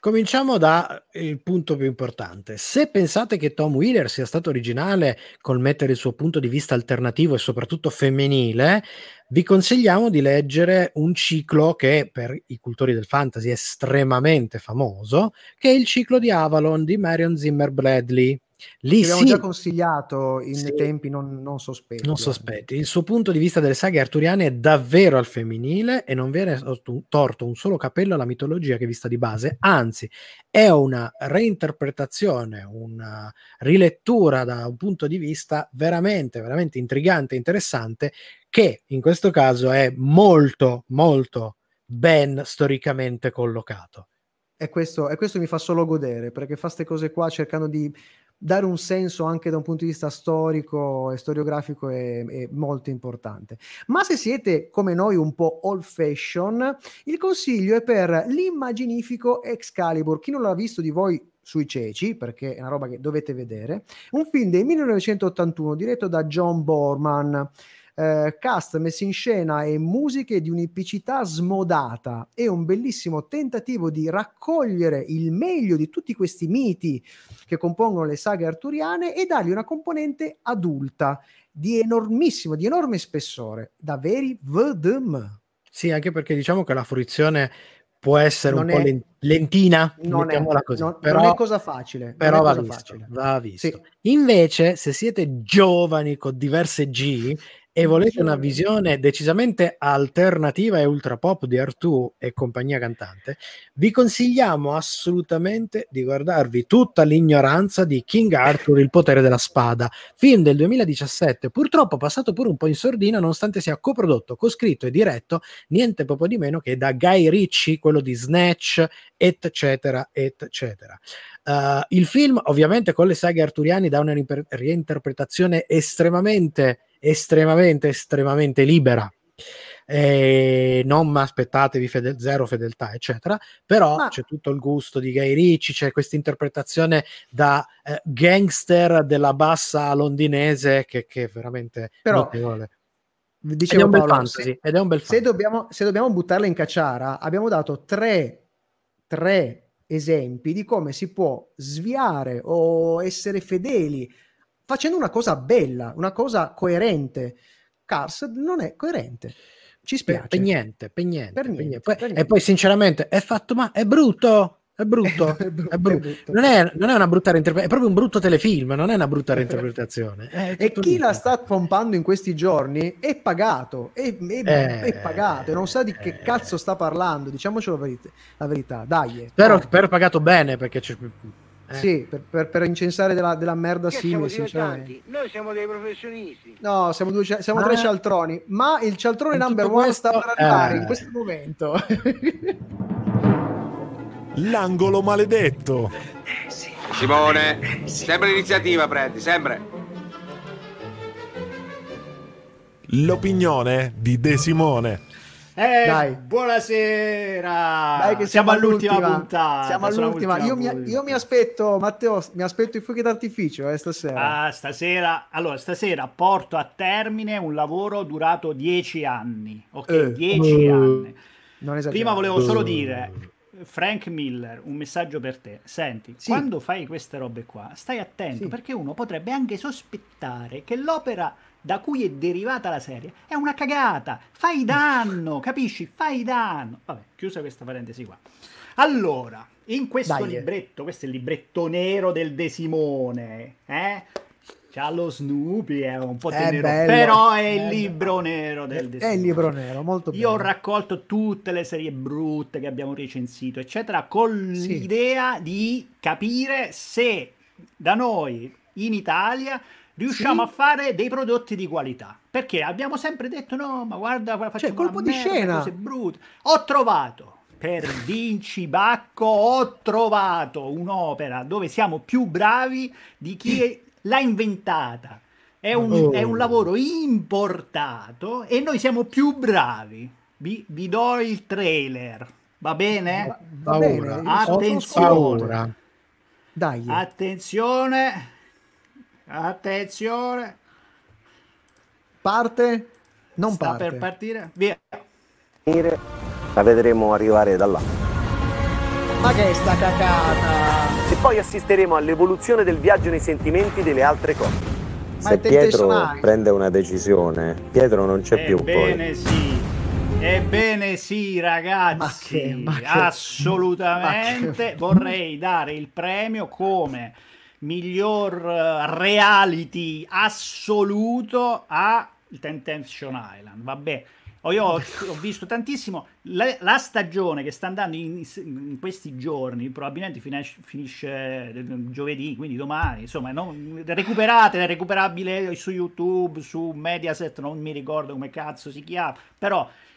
Cominciamo dal punto più importante. Se pensate che Tom Wheeler sia stato originale col mettere il suo punto di vista alternativo e soprattutto femminile, vi consigliamo di leggere un ciclo che per i cultori del fantasy è estremamente famoso, che è il ciclo di Avalon di Marion Zimmer Bradley. Lì abbiamo sì, già consigliato in Sì. tempi non, non sospetti. non sospetti. Il suo punto di vista delle saghe arturiane è davvero al femminile e non viene torto- un solo capello alla mitologia che vista di base, anzi è una reinterpretazione, una rilettura da un punto di vista veramente, veramente intrigante e interessante che in questo caso è molto, molto ben storicamente collocato. E questo, e questo mi fa solo godere perché fa queste cose qua cercando di dare un senso anche da un punto di vista storico e storiografico è, è molto importante. Ma se siete come noi un po' old fashion, il consiglio è per l'immaginifico Excalibur. Chi non l'ha visto di voi sui ceci, perché è una roba che dovete vedere, un film del 1981 diretto da John Borman. Eh, cast messo in scena e musiche di un'epicità smodata e un bellissimo tentativo di raccogliere il meglio di tutti questi miti che compongono le saghe arturiane e dargli una componente adulta di enormissimo, di enorme spessore, da veri VDM. Sì, anche perché diciamo che la fruizione può essere Non un po' è- len- lentina, Non è, così, non- però, non è cosa facile. però va cosa visto, facile. va visto. Sì. Invece, se siete giovani con diverse G e volete una visione decisamente alternativa e ultra pop di Artù e compagnia cantante, vi consigliamo assolutamente di guardarvi tutta l'ignoranza di King Arthur, il potere della spada, film del 2017, purtroppo passato pure un po' in sordina nonostante sia coprodotto, coscritto e diretto niente proprio di meno che da Guy Ritchie, quello di Snatch, eccetera, eccetera. Uh, il film, ovviamente, con le saghe arturiani dà una riper- reinterpretazione estremamente, estremamente, estremamente libera. Eh, non ma aspettatevi fede- zero fedeltà, eccetera. Però Ma- c'è tutto il gusto di Guy Ritchie, c'è questa interpretazione da eh, gangster della bassa londinese che, che è veramente Però, notevole. Ed è Dicevo un bel Paolo, fantasy. se- ed è un bel se fantasy. dobbiamo, se dobbiamo buttarla in cacciara, abbiamo dato tre, tre esempi di come si può sviare o essere fedeli facendo una cosa bella, una cosa coerente. Cars non è coerente. Ci spiace. per niente, per niente, Per niente, per niente. E poi sinceramente è fatto, ma è brutto, è brutto, È brutto, è brutto. è brutto. Non, è, non è una brutta reinterpretazione, è proprio un brutto telefilm, non è una brutta reinterpretazione. È E chi lì. la sta pompando in questi giorni è pagato, è, è- Eh, è pagato e non sa di che eh. cazzo sta parlando. Diciamocelo la verità, la verità. dai. Spero, spero pagato bene perché c'è... eh. Sì, per, per- per incensare della, della merda simile, sinceramente. noi siamo dei professionisti. No, siamo, due, siamo Ma- tre cialtroni, ma il cialtrone In number one questo, sta per arrivare eh. in questo momento. L'angolo maledetto. Simone, sempre l'iniziativa prendi, sempre. L'opinione di De Simone. Eh, Dai. buonasera. Dai che siamo, all'ultima puntata. Siamo all'ultima. Io mi, io mi aspetto, Matteo, mi aspetto i fuochi d'artificio eh, stasera. Ah, stasera, allora, stasera porto a termine un lavoro durato dieci anni. Ok, Eh. dieci Eh. anni. Prima volevo solo dire, Frank Miller, un messaggio per te. Senti, Sì. quando fai queste robe qua, stai attento Sì. perché uno potrebbe anche sospettare che l'opera da cui è derivata la serie è una cagata. Fai danno, capisci? Fai danno. Vabbè, chiusa questa parentesi qua. Allora, in questo Dai. libretto, questo è il libretto nero del De Simone, eh? C'ha lo Snoopy, è un po' È tenero, bello. però è il Bello. libro nero del De È il libro nero, molto Io ho bello. raccolto tutte le serie brutte che abbiamo recensito, eccetera, con Sì. l'idea di capire se da noi in Italia riusciamo Sì. a fare dei prodotti di qualità. Perché abbiamo sempre detto: no, ma guarda, guarda facciamo Cioè, colpo di merda, scena. cose brutte. Ho trovato. Per Vinci Bacco ho trovato un'opera dove siamo più bravi di chi l'ha inventata. È un, Oh. è un lavoro importato e noi siamo più bravi. Vi, vi do il trailer, va bene? Va, va bene. Attenzione. Dai. Attenzione, attenzione, Parte? Non sta parte. per partire, via. la vedremo arrivare da là. Ma che è sta cacata? Poi assisteremo all'evoluzione del viaggio nei sentimenti delle altre coppie. Ma Se Pietro prende una decisione, Pietro non c'è più Ebbene poi. sì, ebbene sì ragazzi, Ma che- ma che- assolutamente ma che- vorrei dare il premio come miglior eh, reality assoluto a Temptation Island, vabbè. Oh, Io ho, ho visto tantissimo la, la stagione che sta andando in, in questi giorni, probabilmente finisce, finisce giovedì, quindi domani. Insomma, non, recuperate, è recuperabile su YouTube, su Mediaset, non mi ricordo come cazzo si chiama, però eh,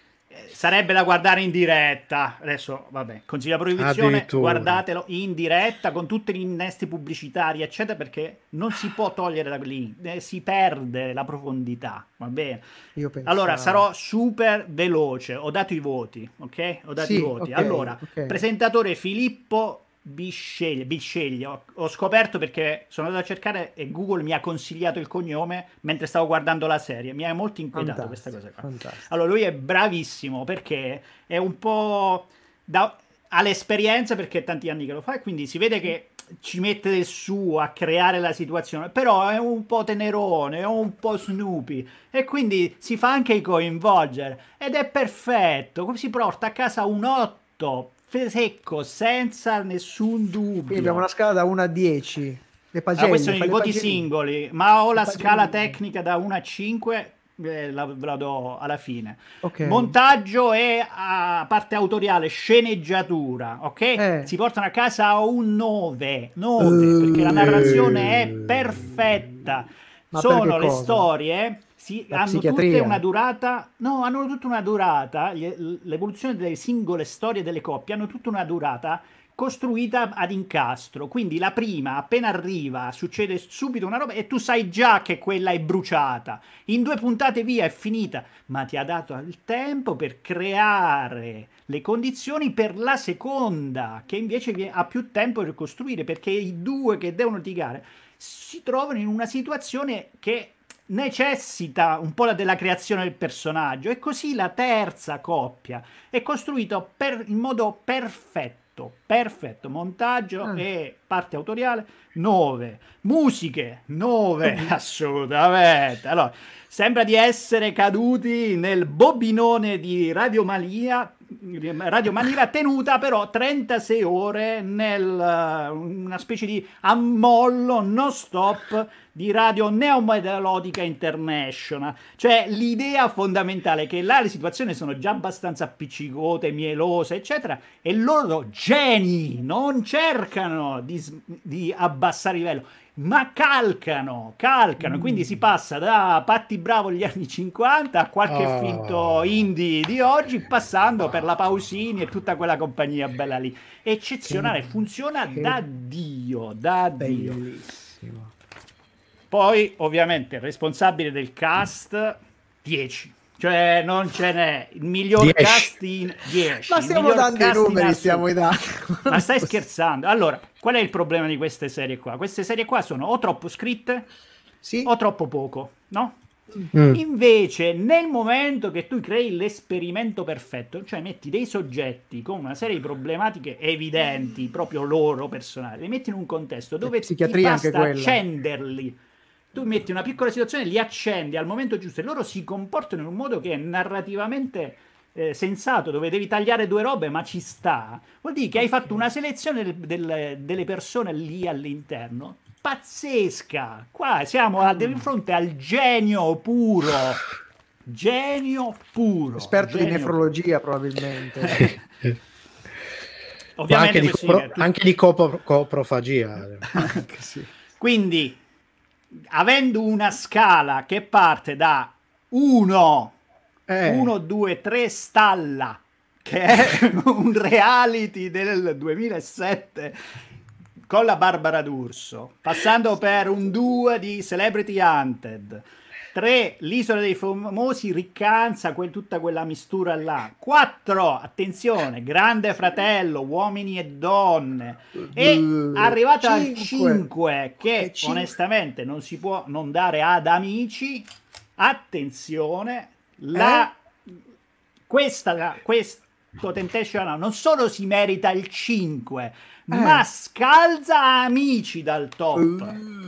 sarebbe da guardare in diretta. Adesso, vabbè, consiglio la proibizione, guardatelo in diretta con tutti gli innesti pubblicitari, eccetera, perché non si può togliere da lì, eh, si perde la profondità, va bene? Penso. Allora, sarò super veloce. Ho dato i voti, ok? Ho dato Sì, i voti. ok, allora, ok. presentatore Filippo Bisceglie. Bisceglie. Ho, ho scoperto perché sono andato a cercare e Google mi ha consigliato il cognome mentre stavo guardando la serie. Mi ha molto inquietato questa Fantastico, cosa qua. Allora, lui è bravissimo perché è un po'. Da, ha l'esperienza perché è tanti anni che lo fa e quindi si vede che ci mette del suo a creare la situazione, però è un po' tenerone, è un po' Snoopy e quindi si fa anche coinvolgere ed è perfetto, come si porta a casa un 8 secco senza nessun dubbio. Abbiamo una scala da 1 a 10. Le Ah, pagelle. questi sono i voti pagelline. singoli, ma ho la scala tecnica da 1 a 5, eh, la, la do alla fine. Ok. Montaggio e a parte autoriale, sceneggiatura, ok? Eh. Si portano a casa un 9, 9 perché la narrazione è perfetta. Ma Sono le cosa? storie, si, hanno tutte psichiatria? una durata, no, hanno tutta una durata, l'evoluzione delle singole storie delle coppie hanno tutta una durata costruita ad incastro. Quindi la prima, appena arriva, succede subito una roba e tu sai già che quella è bruciata. In due puntate via è finita, ma ti ha dato il tempo per creare le condizioni per la seconda, che invece ha più tempo per costruire, perché i due che devono litigare si trovano in una situazione che necessita un po' della creazione del personaggio e così la terza coppia è costruita per- in modo perfetto perfetto montaggio Ah. e parte autoriale 9 musiche 9 assolutamente allora sembra di essere caduti nel bobinone di Radio Malia Radio Manila tenuta però 36 ore nel eh, una specie di ammollo non stop di Radio Neomelodica International. Cioè l'idea fondamentale è che là le situazioni sono già abbastanza appiccicote mielose eccetera e loro geni non cercano di, di abbassare livello ma calcano, calcano, quindi si passa da Patti Bravo degli anni 50 a qualche Oh. finto indie di oggi, passando per la Pausini e tutta quella compagnia bella lì. Eccezionale, Che- funziona che da Dio, da Dio. Bellissimo. Poi, ovviamente, il responsabile del cast 10. Cioè, non ce n'è il miglior 10. cast in 10. Ma stiamo dando i numeri, stiamo dando. Ma stai scherzando? Allora, qual è il problema di queste serie qua? Queste serie qua sono o troppo scritte Sì. o troppo poco, no? Mm. Invece, nel momento che tu crei l'esperimento perfetto, cioè metti dei soggetti con una serie di problematiche evidenti, proprio loro personali, li metti in un contesto dove ti basta quella. accenderli. Tu metti una piccola situazione, li accendi al momento giusto e loro si comportano in un modo che è narrativamente eh, sensato, dove devi tagliare due robe, ma ci sta. Vuol dire che hai fatto una selezione del- del- delle persone lì all'interno pazzesca. Qua siamo a- di fronte al genio puro. Genio puro. Esperto di Genio nefrologia, probabilmente. Ovviamente anche di, copro- anche di coprofagia. Quindi, avendo una scala che parte da 1, Eh. 1, 2, 3 stalla, che è un reality del 2007 con la Barbara D'Urso, passando per un 2 di Celebrity Hunted, 3 l'isola dei famosi riccanza, quel- tutta quella mistura là, 4 attenzione, Grande Fratello, uomini e donne, e Uh, arrivata al cinque. 5 che E cinque. onestamente non si può non dare ad amici, attenzione, la questa, questo Island non solo si merita il 5, ma scalza amici dal top.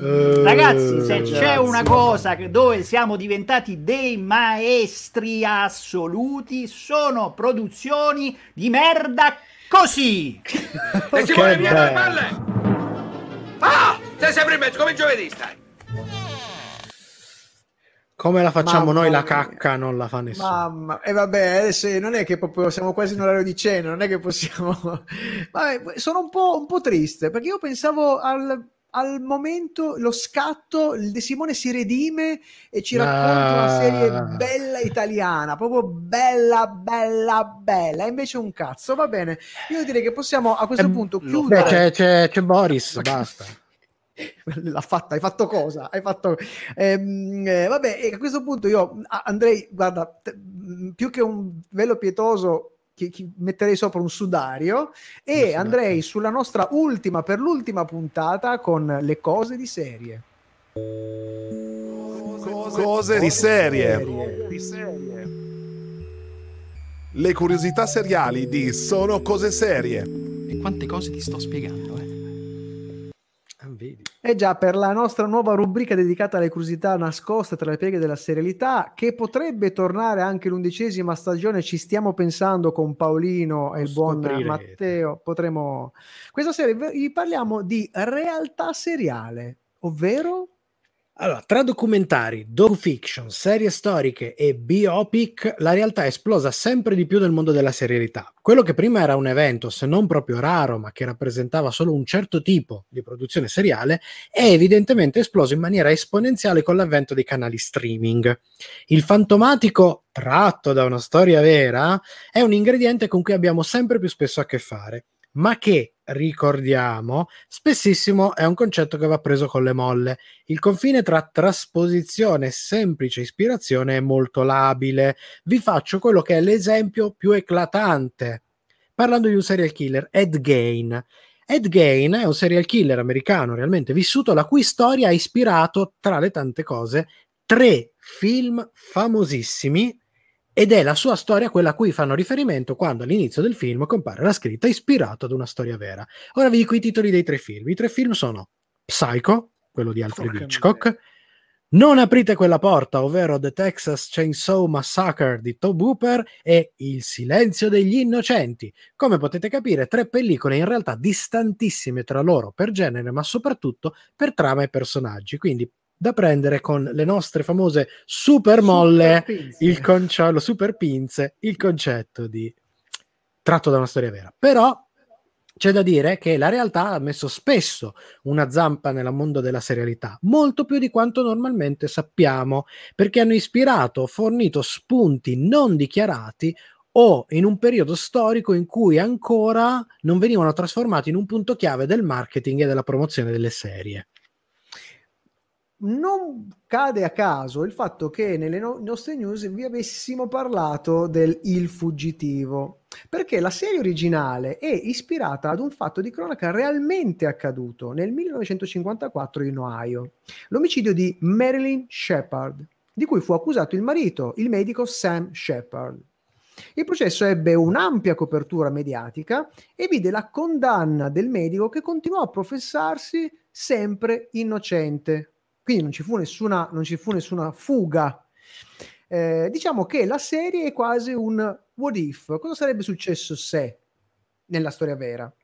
Eh, Ragazzi, se ragazzi. c'è una cosa che- dove siamo diventati dei maestri assoluti, sono produzioni di merda così. E ci vuole via dalle palle! Ah! Sei sempre in mezzo, come giovedì stai! Come la facciamo Mamma noi la mia. cacca, non la fa nessuno. Mamma, e vabbè, adesso non è che proprio siamo quasi in orario di cena, non è che possiamo. Vabbè, sono un po', un po' triste perché io pensavo al, al momento, lo scatto, il De Simone si redime e ci racconta una Ah. serie bella italiana, proprio bella, bella, bella. E invece un cazzo, va bene. Io direi che possiamo a questo Eh, punto chiudere. Beh, c'è, c'è- c'è Boris, basta. L'ha fatta, hai fatto cosa? Hai fatto. Ehm, eh, vabbè, e a questo punto io andrei, guarda, t- mh, più che un velo pietoso, chi- chi- metterei sopra un sudario e sudario. andrei sulla nostra ultima, per l'ultima puntata con le cose di serie. Cose di serie. Le curiosità seriali di Sono cose serie. E quante cose ti sto spiegando, eh? Ah, vedi. E già per la nostra nuova rubrica dedicata alle curiosità nascoste tra le pieghe della serialità, che potrebbe tornare anche l'undicesima stagione, ci stiamo pensando con Paolino e il buon. Matteo. Potremo. Questa sera vi parliamo di realtà seriale, ovvero. Allora, tra documentari, docufiction, serie storiche e biopic, la realtà è esplosa sempre di più nel mondo della serialità. Quello che prima era un evento, se non proprio raro, ma che rappresentava solo un certo tipo di produzione seriale, è evidentemente esploso in maniera esponenziale con l'avvento dei canali streaming. Il fantomatico, tratto da una storia vera, è un ingrediente con cui abbiamo sempre più spesso a che fare, ma che, ricordiamo, spessissimo è un concetto che va preso con le molle. Il confine tra trasposizione e semplice ispirazione è molto labile. Vi faccio quello che è l'esempio più eclatante. Parlando di un serial killer, Ed Gein. Ed Gein è un serial killer americano realmente vissuto, la cui storia ha ispirato, tra le tante cose, tre film famosissimi ed è la sua storia quella a cui fanno riferimento quando all'inizio del film compare la scritta ispirato ad una storia vera. Ora vi dico i titoli dei tre film. I tre film sono Psycho, quello di Alfred Porca Hitchcock, Non aprite quella porta, ovvero The Texas Chainsaw Massacre di Tobe Hooper e Il silenzio degli innocenti. Come potete capire, tre pellicole in realtà distantissime tra loro per genere, ma soprattutto per trama e personaggi. Quindi da prendere con le nostre famose super molle Super il concetto, super pinze, il concetto di tratto da una storia vera. Però c'è da dire che la realtà ha messo spesso una zampa nel mondo della serialità, molto più di quanto normalmente sappiamo, perché hanno ispirato, fornito spunti non dichiarati o in un periodo storico in cui ancora non venivano trasformati in un punto chiave del marketing e della promozione delle serie non cade a caso il fatto che nelle no- nostre news vi avessimo parlato del Il Fuggitivo, perché la serie originale è ispirata ad un fatto di cronaca realmente accaduto nel 1954 in Ohio, l'omicidio di Marilyn Shepard, di cui fu accusato il marito, il medico Sam Shepard. Il processo ebbe un'ampia copertura mediatica e vide la condanna del medico che continuò a professarsi sempre innocente, quindi non ci fu nessuna, ci fu nessuna fuga. Eh, diciamo che la serie è quasi un what if, cosa sarebbe successo se nella storia vera.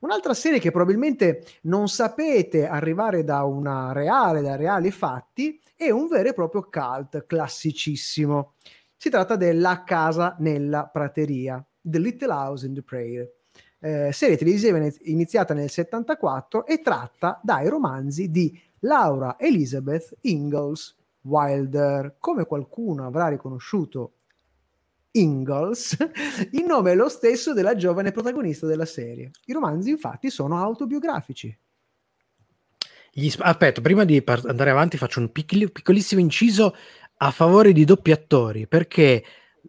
Un'altra serie che probabilmente non sapete arrivare da una reale, da reali fatti, è un vero e proprio cult classicissimo. Si tratta della casa nella prateria, The Little House in the Prairie. Eh, serie televisiva iniziata nel 74 e tratta dai romanzi di Laura Elizabeth Ingalls Wilder. Come qualcuno avrà riconosciuto Ingalls, il nome è lo stesso della giovane protagonista della serie. I romanzi infatti sono autobiografici. Gli, aspetta, prima di par- andare avanti faccio un piccolo, piccolissimo inciso a favore di doppi attori, perché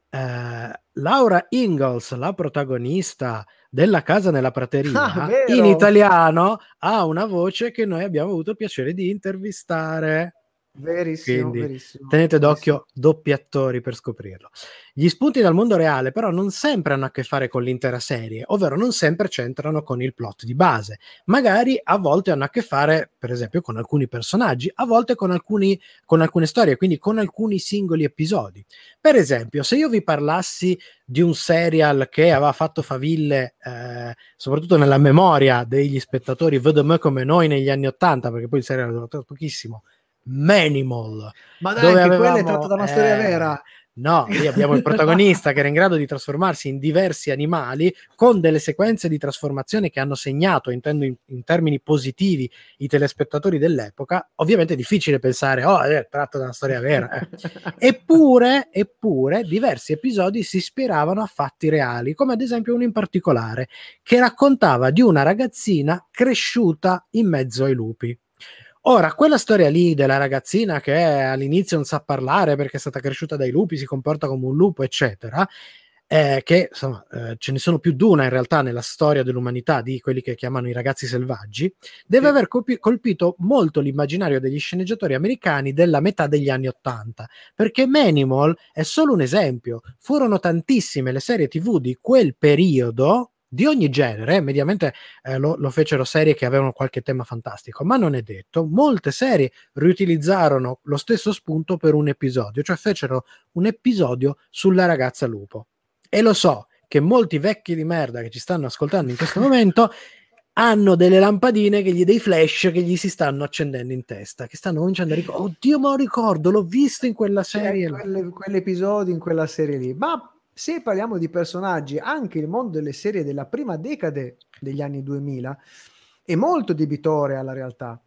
eh, Laura Ingalls, la protagonista della casa nella prateria, Ah, in italiano ha una voce che noi abbiamo avuto il piacere di intervistare. Verissimo, Quindi verissimo. tenete verissimo. d'occhio doppi attori per scoprirlo. Gli spunti dal mondo reale però non sempre hanno a che fare con l'intera serie, ovvero non sempre c'entrano con il plot di base. Magari a volte hanno a che fare, per esempio, con alcuni personaggi, a volte con, alcuni, con alcune storie, quindi con alcuni singoli episodi. Per esempio, se io vi parlassi di un serial che aveva fatto faville, eh, soprattutto nella memoria degli spettatori VDM come noi negli anni Ottanta, perché poi il serial è durato pochissimo, Manimal, Ma dai, anche quella è avevamo- tratta da una storia eh, vera. No, lì abbiamo il protagonista che era in grado di trasformarsi in diversi animali con delle sequenze di trasformazione che hanno segnato, intendo in, in termini positivi, i telespettatori dell'epoca. Ovviamente è difficile pensare, oh, è tratto da una storia vera. eh. Eppure, eppure, diversi episodi si ispiravano a fatti reali, come ad esempio uno in particolare, che raccontava di una ragazzina cresciuta in mezzo ai lupi. Ora, quella storia lì della ragazzina che all'inizio non sa parlare perché è stata cresciuta dai lupi, si comporta come un lupo, eccetera, eh, che insomma eh, ce ne sono più di una in realtà nella storia dell'umanità di quelli che chiamano i ragazzi selvaggi, deve Sì. aver colpi- colpito molto l'immaginario degli sceneggiatori americani della metà degli anni Ottanta, perché Manimal è solo un esempio, furono tantissime le serie tv di quel periodo di ogni genere, mediamente eh, lo, lo fecero serie che avevano qualche tema fantastico, ma non è detto. Molte serie riutilizzarono lo stesso spunto per un episodio, cioè fecero un episodio sulla ragazza lupo. E lo so che molti vecchi di merda che ci stanno ascoltando in questo momento hanno delle lampadine, che gli, dei flash che gli si stanno accendendo in testa, che stanno cominciando a ricordare, oddio ma lo ricordo, l'ho visto in quella C'è serie. là." quelle- quell'episodio in quella serie lì. Ma se parliamo di personaggi, anche il mondo delle serie della prima decade degli anni 2000 è molto debitore alla realtà.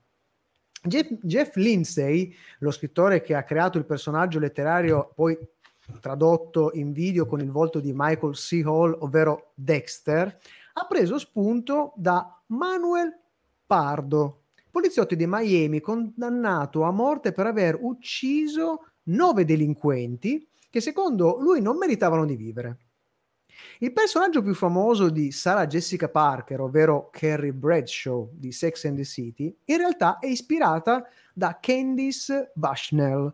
Jeff, Jeff Lindsay, lo scrittore che ha creato il personaggio letterario poi tradotto in video con il volto di Michael C. Hall, ovvero Dexter, ha preso spunto da Manuel Pardo, poliziotto di Miami condannato a morte per aver ucciso nove delinquenti che secondo lui non meritavano di vivere. Il personaggio più famoso di Sarah Jessica Parker, ovvero Carrie Bradshaw di Sex and the City, in realtà è ispirata da Candice Bushnell,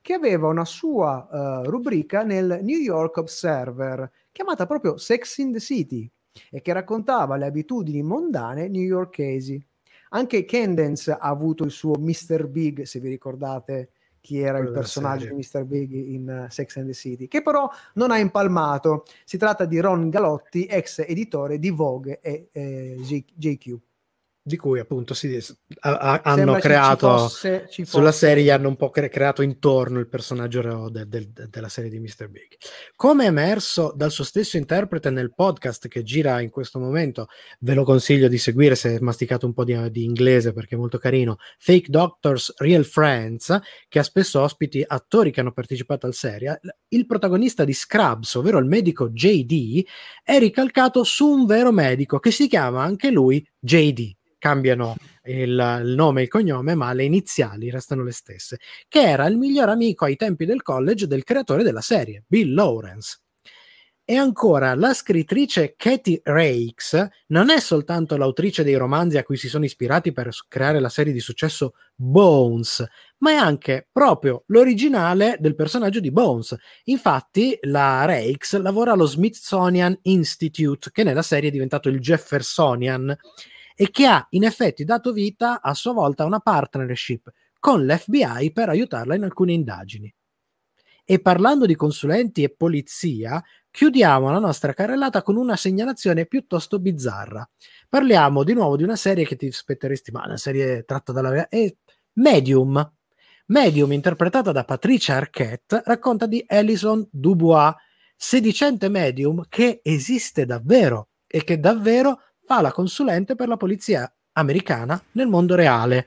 che aveva una sua eh, rubrica nel New York Observer chiamata proprio Sex in the City e che raccontava le abitudini mondane newyorkesi. Anche Candence ha avuto il suo Mr. Big, se vi ricordate chi era Quello il personaggio di Mr. Big in eh, Sex and the City, che però non ha impalmato. Si tratta di Ron Galotti, ex editore di Vogue e eh, JQ. Di cui appunto si, a- a- hanno Sembra ci- ci creato fosse- ci sulla fosse- serie hanno un po' cre- creato intorno il personaggio de- del- de- della serie di Mr. Big. Come è emerso dal suo stesso interprete nel podcast che gira in questo momento, ve lo consiglio di seguire se masticate un po' di, di inglese perché è molto carino, Fake Doctors Real Friends, che ha spesso ospiti attori che hanno partecipato al serie, il protagonista di Scrubs, ovvero il medico JD, è ricalcato su un vero medico che si chiama anche lui JD. Cambiano il, il nome e il cognome, ma le iniziali restano le stesse, che era il miglior amico ai tempi del college del creatore della serie, Bill Lawrence. E ancora, la scrittrice Katie Rakes non è soltanto l'autrice dei romanzi a cui si sono ispirati per creare la serie di successo Bones, ma è anche proprio l'originale del personaggio di Bones. Infatti, la Rakes lavora allo Smithsonian Institute, che nella serie è diventato il Jeffersonian, e che ha in effetti dato vita a sua volta a una partnership con l'FBI per aiutarla in alcune indagini. E parlando di consulenti e polizia, chiudiamo la nostra carrellata con una segnalazione piuttosto bizzarra. Parliamo di nuovo di una serie che ti aspetteresti, ma una serie tratta dalla... è Medium. Medium, interpretata da Patricia Arquette, racconta di Alison Dubois, sedicente medium che esiste davvero e che davvero fa la consulente per la polizia americana nel mondo reale.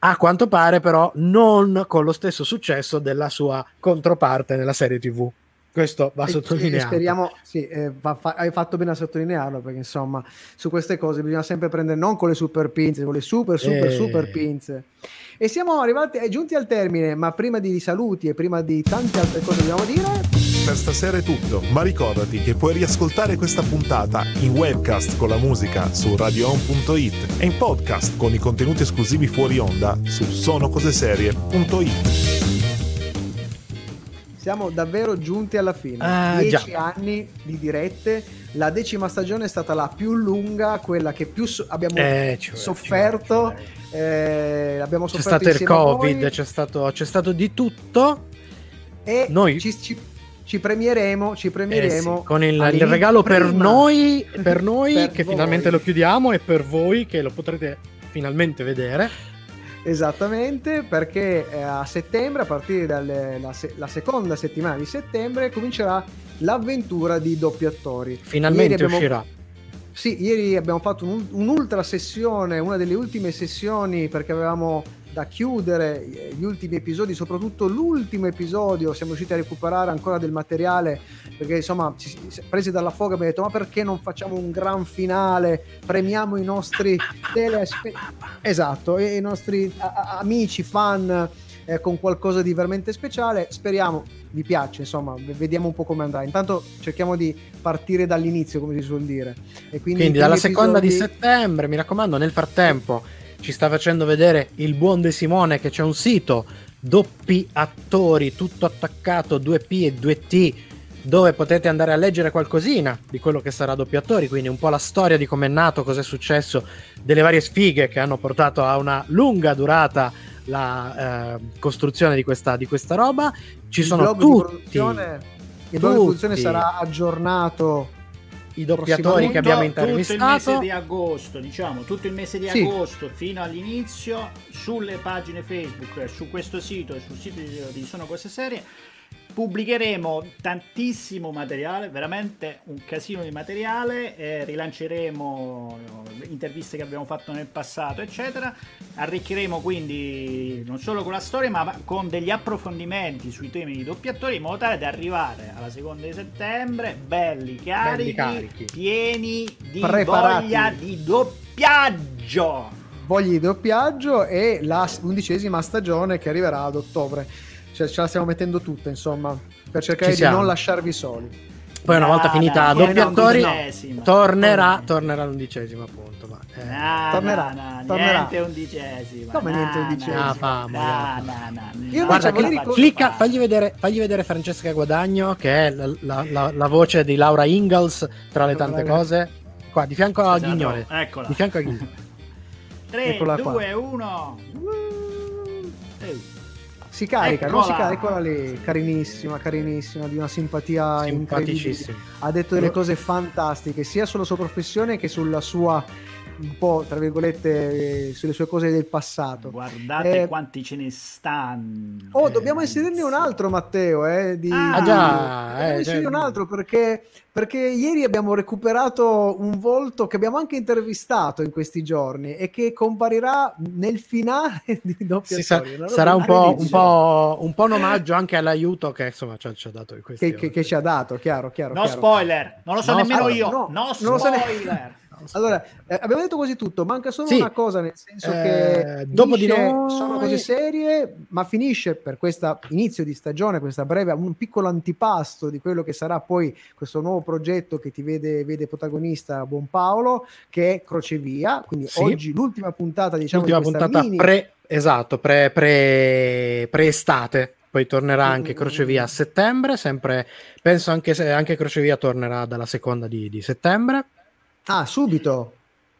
A quanto pare, però, non con lo stesso successo della sua controparte nella serie TV. Questo va E- e sottolineato. speriamo, sì, eh, va- fa- hai fatto bene a sottolinearlo perché insomma su queste cose bisogna sempre prendere non con le super pinze, con le super super Eh. super pinze. E siamo arrivati, è giunti al termine, ma prima di saluti e prima di tante altre cose dobbiamo dire, Per stasera è tutto, ma ricordati che puoi riascoltare questa puntata in webcast con la musica su radioon.it e in podcast con i contenuti esclusivi fuori onda su sonocoseserie.it. siamo davvero giunti alla fine. Ah, Dieci già. anni di dirette, la decima stagione è stata la più lunga, quella che più so- abbiamo Eh, ci vuole, sofferto. ci vuole. eh, abbiamo C'è sofferto stato il. Covid, c'è stato, c'è stato di tutto. e Noi- ci, ci- ci premieremo, ci Eh premieremo sì, con il, il regalo per noi, per noi Per che voi. finalmente lo chiudiamo e per voi che lo potrete finalmente vedere. Esattamente, perché eh, a settembre, a partire dalla seconda settimana di settembre, comincerà l'avventura di doppiatori. Finalmente abbiamo- uscirà. Sì, ieri abbiamo fatto un- un'ultra sessione, una delle ultime sessioni perché avevamo da chiudere eh, gli ultimi episodi, soprattutto l'ultimo episodio, siamo riusciti a recuperare ancora del materiale perché insomma presi dalla foga abbiamo detto ma perché non facciamo un gran finale, premiamo i nostri telespe- esatto, i nostri a- a- amici fan eh, con qualcosa di veramente speciale, speriamo vi piace, insomma, vediamo un po' come andrà. Intanto cerchiamo di partire dall'inizio, come si suol dire. E quindi, Quindi dalla primi seconda di episodi- settembre, mi raccomando, nel frattempo ci sta facendo vedere il buon De Simone che c'è un sito doppi attori, tutto attaccato, 2P e 2T, dove potete andare a leggere qualcosina di quello che sarà doppi attori, quindi un po' la storia di come è nato, cosa è successo, delle varie sfighe che hanno portato a una lunga durata la eh, costruzione di questa, di questa roba. Ci il sono blog di tutti produzione, il blog di produzione tutti. sarà aggiornato i doppiatori che abbiamo Tutto- Tutto il mese intervistato. di agosto, diciamo, tutto il mese di Sì. agosto fino all'inizio sulle pagine Facebook, su questo sito e sul sito di, Sono Cose Serie pubblicheremo tantissimo materiale, veramente un casino di materiale, eh, rilanceremo eh, interviste che abbiamo fatto nel passato, eccetera. Arricchiremo quindi non solo con la storia, ma con degli approfondimenti sui temi di doppiatori in modo tale da arrivare alla seconda di settembre belli carichi, carichi. pieni di Preparati. voglia di doppiaggio. voglia di doppiaggio e la undicesima stagione che arriverà ad ottobre. Cioè, ce la stiamo mettendo tutta, insomma, per cercare di non lasciarvi soli. Poi una volta Ah, finita dai, doppi viene attori, l'undicesima. tornerà, tornerà l'undicesimo appunto. Ma, eh, No, Tornerà, no, tornerà. niente undicesima. Come no, niente undicesima? Ah, fama, Io Guarda, ricordare- clicca, fagli vedere, fagli vedere Francesca Guadagno, che è la, la- la- la voce di Laura Ingalls tra le tante cose. Qua, di fianco a Esatto, Ghignone. Eccola. Di fianco a Ghignone. 3, Eccola qua. 2, 1. Si carica, no? Si carica lì, carinissima, carinissima, di una simpatia incredibile. Ha detto delle cose fantastiche, sia sulla sua professione che sulla sua un po', tra virgolette, eh, sulle sue cose del passato. Guardate Eh, quanti ce ne stanno. Oh, dobbiamo inserirne un altro, Matteo. Eh, di... Ah, Ah, già, Dobbiamo eh, inserire cioè- un altro perché, perché ieri abbiamo recuperato un volto che abbiamo anche intervistato in questi giorni e che comparirà nel finale di doppia Sì, sa- storia. Roba sarà un po', un, po', un po' un omaggio anche all'aiuto che insomma ci ha, ci ha dato in questi che, che- che ci ha dato, chiaro, chiaro. No chiaro. spoiler, non lo so No nemmeno spoiler. io. No, No, non lo sa ne- spoiler. Allora, eh, abbiamo detto quasi tutto, manca solo Sì. una cosa, nel senso Eh, che dopo di noi- sono cose serie, ma finisce per questo inizio di stagione, questa breve, un piccolo antipasto di quello che sarà poi questo nuovo progetto che ti vede, vede protagonista Buon Paolo, che è Crocevia, quindi Sì. oggi l'ultima puntata, diciamo, L'ultima di puntata mini- pre, esatto, pre, pre, pre-estate. Poi tornerà Mm, anche mm, Crocevia mm. a settembre. Sempre, penso anche se anche Crocevia tornerà dalla seconda di, di settembre. Ah, subito,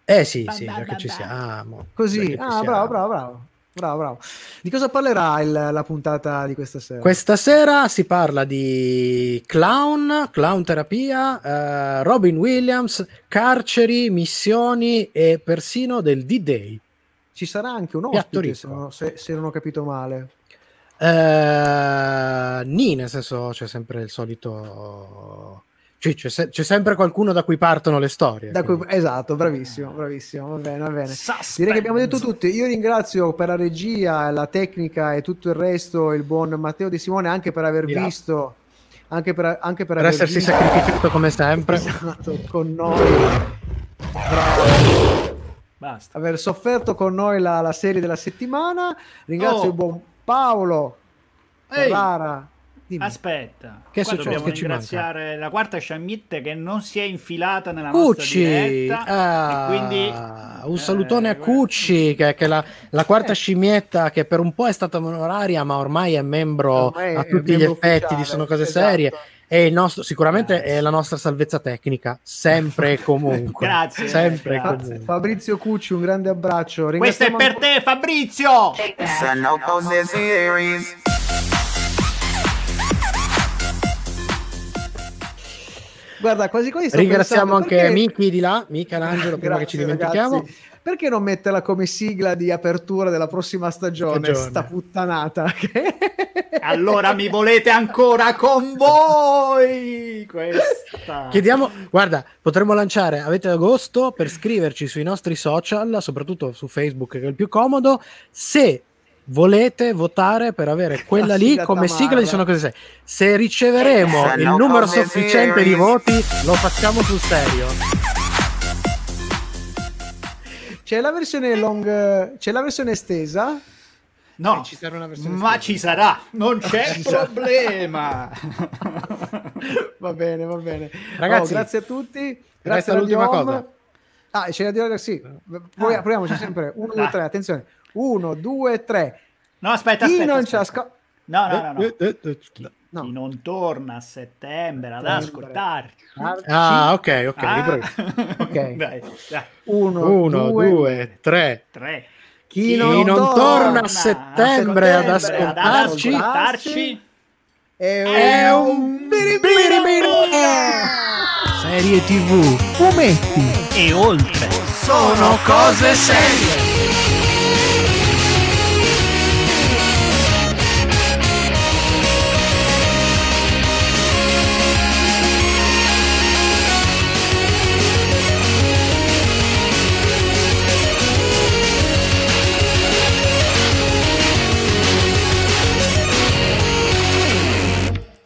Eh sì, sì, già che ci siamo. così. Ah, siamo. bravo, bravo, bravo. Bravo, bravo. Di cosa parlerà il- la puntata di questa sera? Questa sera si parla di clown, clown terapia, eh, Robin Williams, carceri, missioni e persino del D-Day. Ci sarà anche un ospite, se non, se- se non ho capito male. Eh, nì, nel senso c'è sempre il solito... Cioè, c'è, se- c'è sempre qualcuno da cui partono le storie. Da cui- esatto, bravissimo, bravissimo, va bene, va bene. Suspense. Direi che abbiamo detto tutti. Io ringrazio per la regia, la tecnica e tutto il resto il buon Matteo Di Simone anche per aver Di là. visto, anche per, anche per, per aver essersi visto- sacrificato come sempre. Esatto, con noi, Bravo. Basta. aver sofferto con noi la, la serie della settimana. Ringrazio Oh. il buon Paolo Ehi. Ferrara. Dimmi. Aspetta, Che è successo? dobbiamo Che ci ringraziare la quarta sciammitte che non si è infilata nella nostra Cucci, diretta ah, e quindi un salutone eh, a Cucci, che, che è la, la quarta scimmietta che per un po' è stata onoraria, ma ormai è membro Ormai a tutti gli membro effetti ufficiale, di Sono Cose esatto. Serie. E il nostro, sicuramente è la nostra salvezza tecnica, sempre e comunque. Grazie, sempre grazie. comunque. Fabrizio Cucci, un grande abbraccio. Questo è per te Fabrizio! Sono cose series. Guarda, quasi quasi sto Ringraziamo pensando, anche perché- Miki di là, Michelangelo, prima che ci Grazie, dimentichiamo. ragazzi. Perché non metterla come sigla di apertura della prossima stagione? Stagione. Sta puttanata. Allora mi volete ancora con voi? Questa. Chiediamo, guarda, potremmo lanciare, avete agosto per scriverci sui nostri social, soprattutto su Facebook che è il più comodo, se volete votare per avere quella La lì come tamarra. sigla di Sono Cose Serie. Se riceveremo Sono il numero sufficiente di serie. voti, lo facciamo sul serio. C'è la versione long, c'è la versione estesa. No, Eh, ci sarà una versione ma estesa. ci sarà, non c'è Ci problema. Va bene, va bene. Ragazzi, Oh, grazie a tutti. Grazie a Radio l'ultima Home. cosa. Ah, c'è da dire sì. Ah. proviamoci sempre. Uno, due, Dai. tre. Attenzione. Uno, due, tre. No, aspetta, Chi aspetta. non ci aspetta. ascolta. No, no, no, no. Eh, eh, eh, Chi, No. chi non torna a settembre ad ascoltarci. Ah, ok, ok, Ah. libero. Ok. Dai, dai. Uno, Uno, due, due, tre. Tre. Chi, Chi non, non torna, torna a settembre ad settembre ad ascoltarci ascoltarci è è un un biribiri. Serie TV. fumetti. e oltre. Sono cose serie.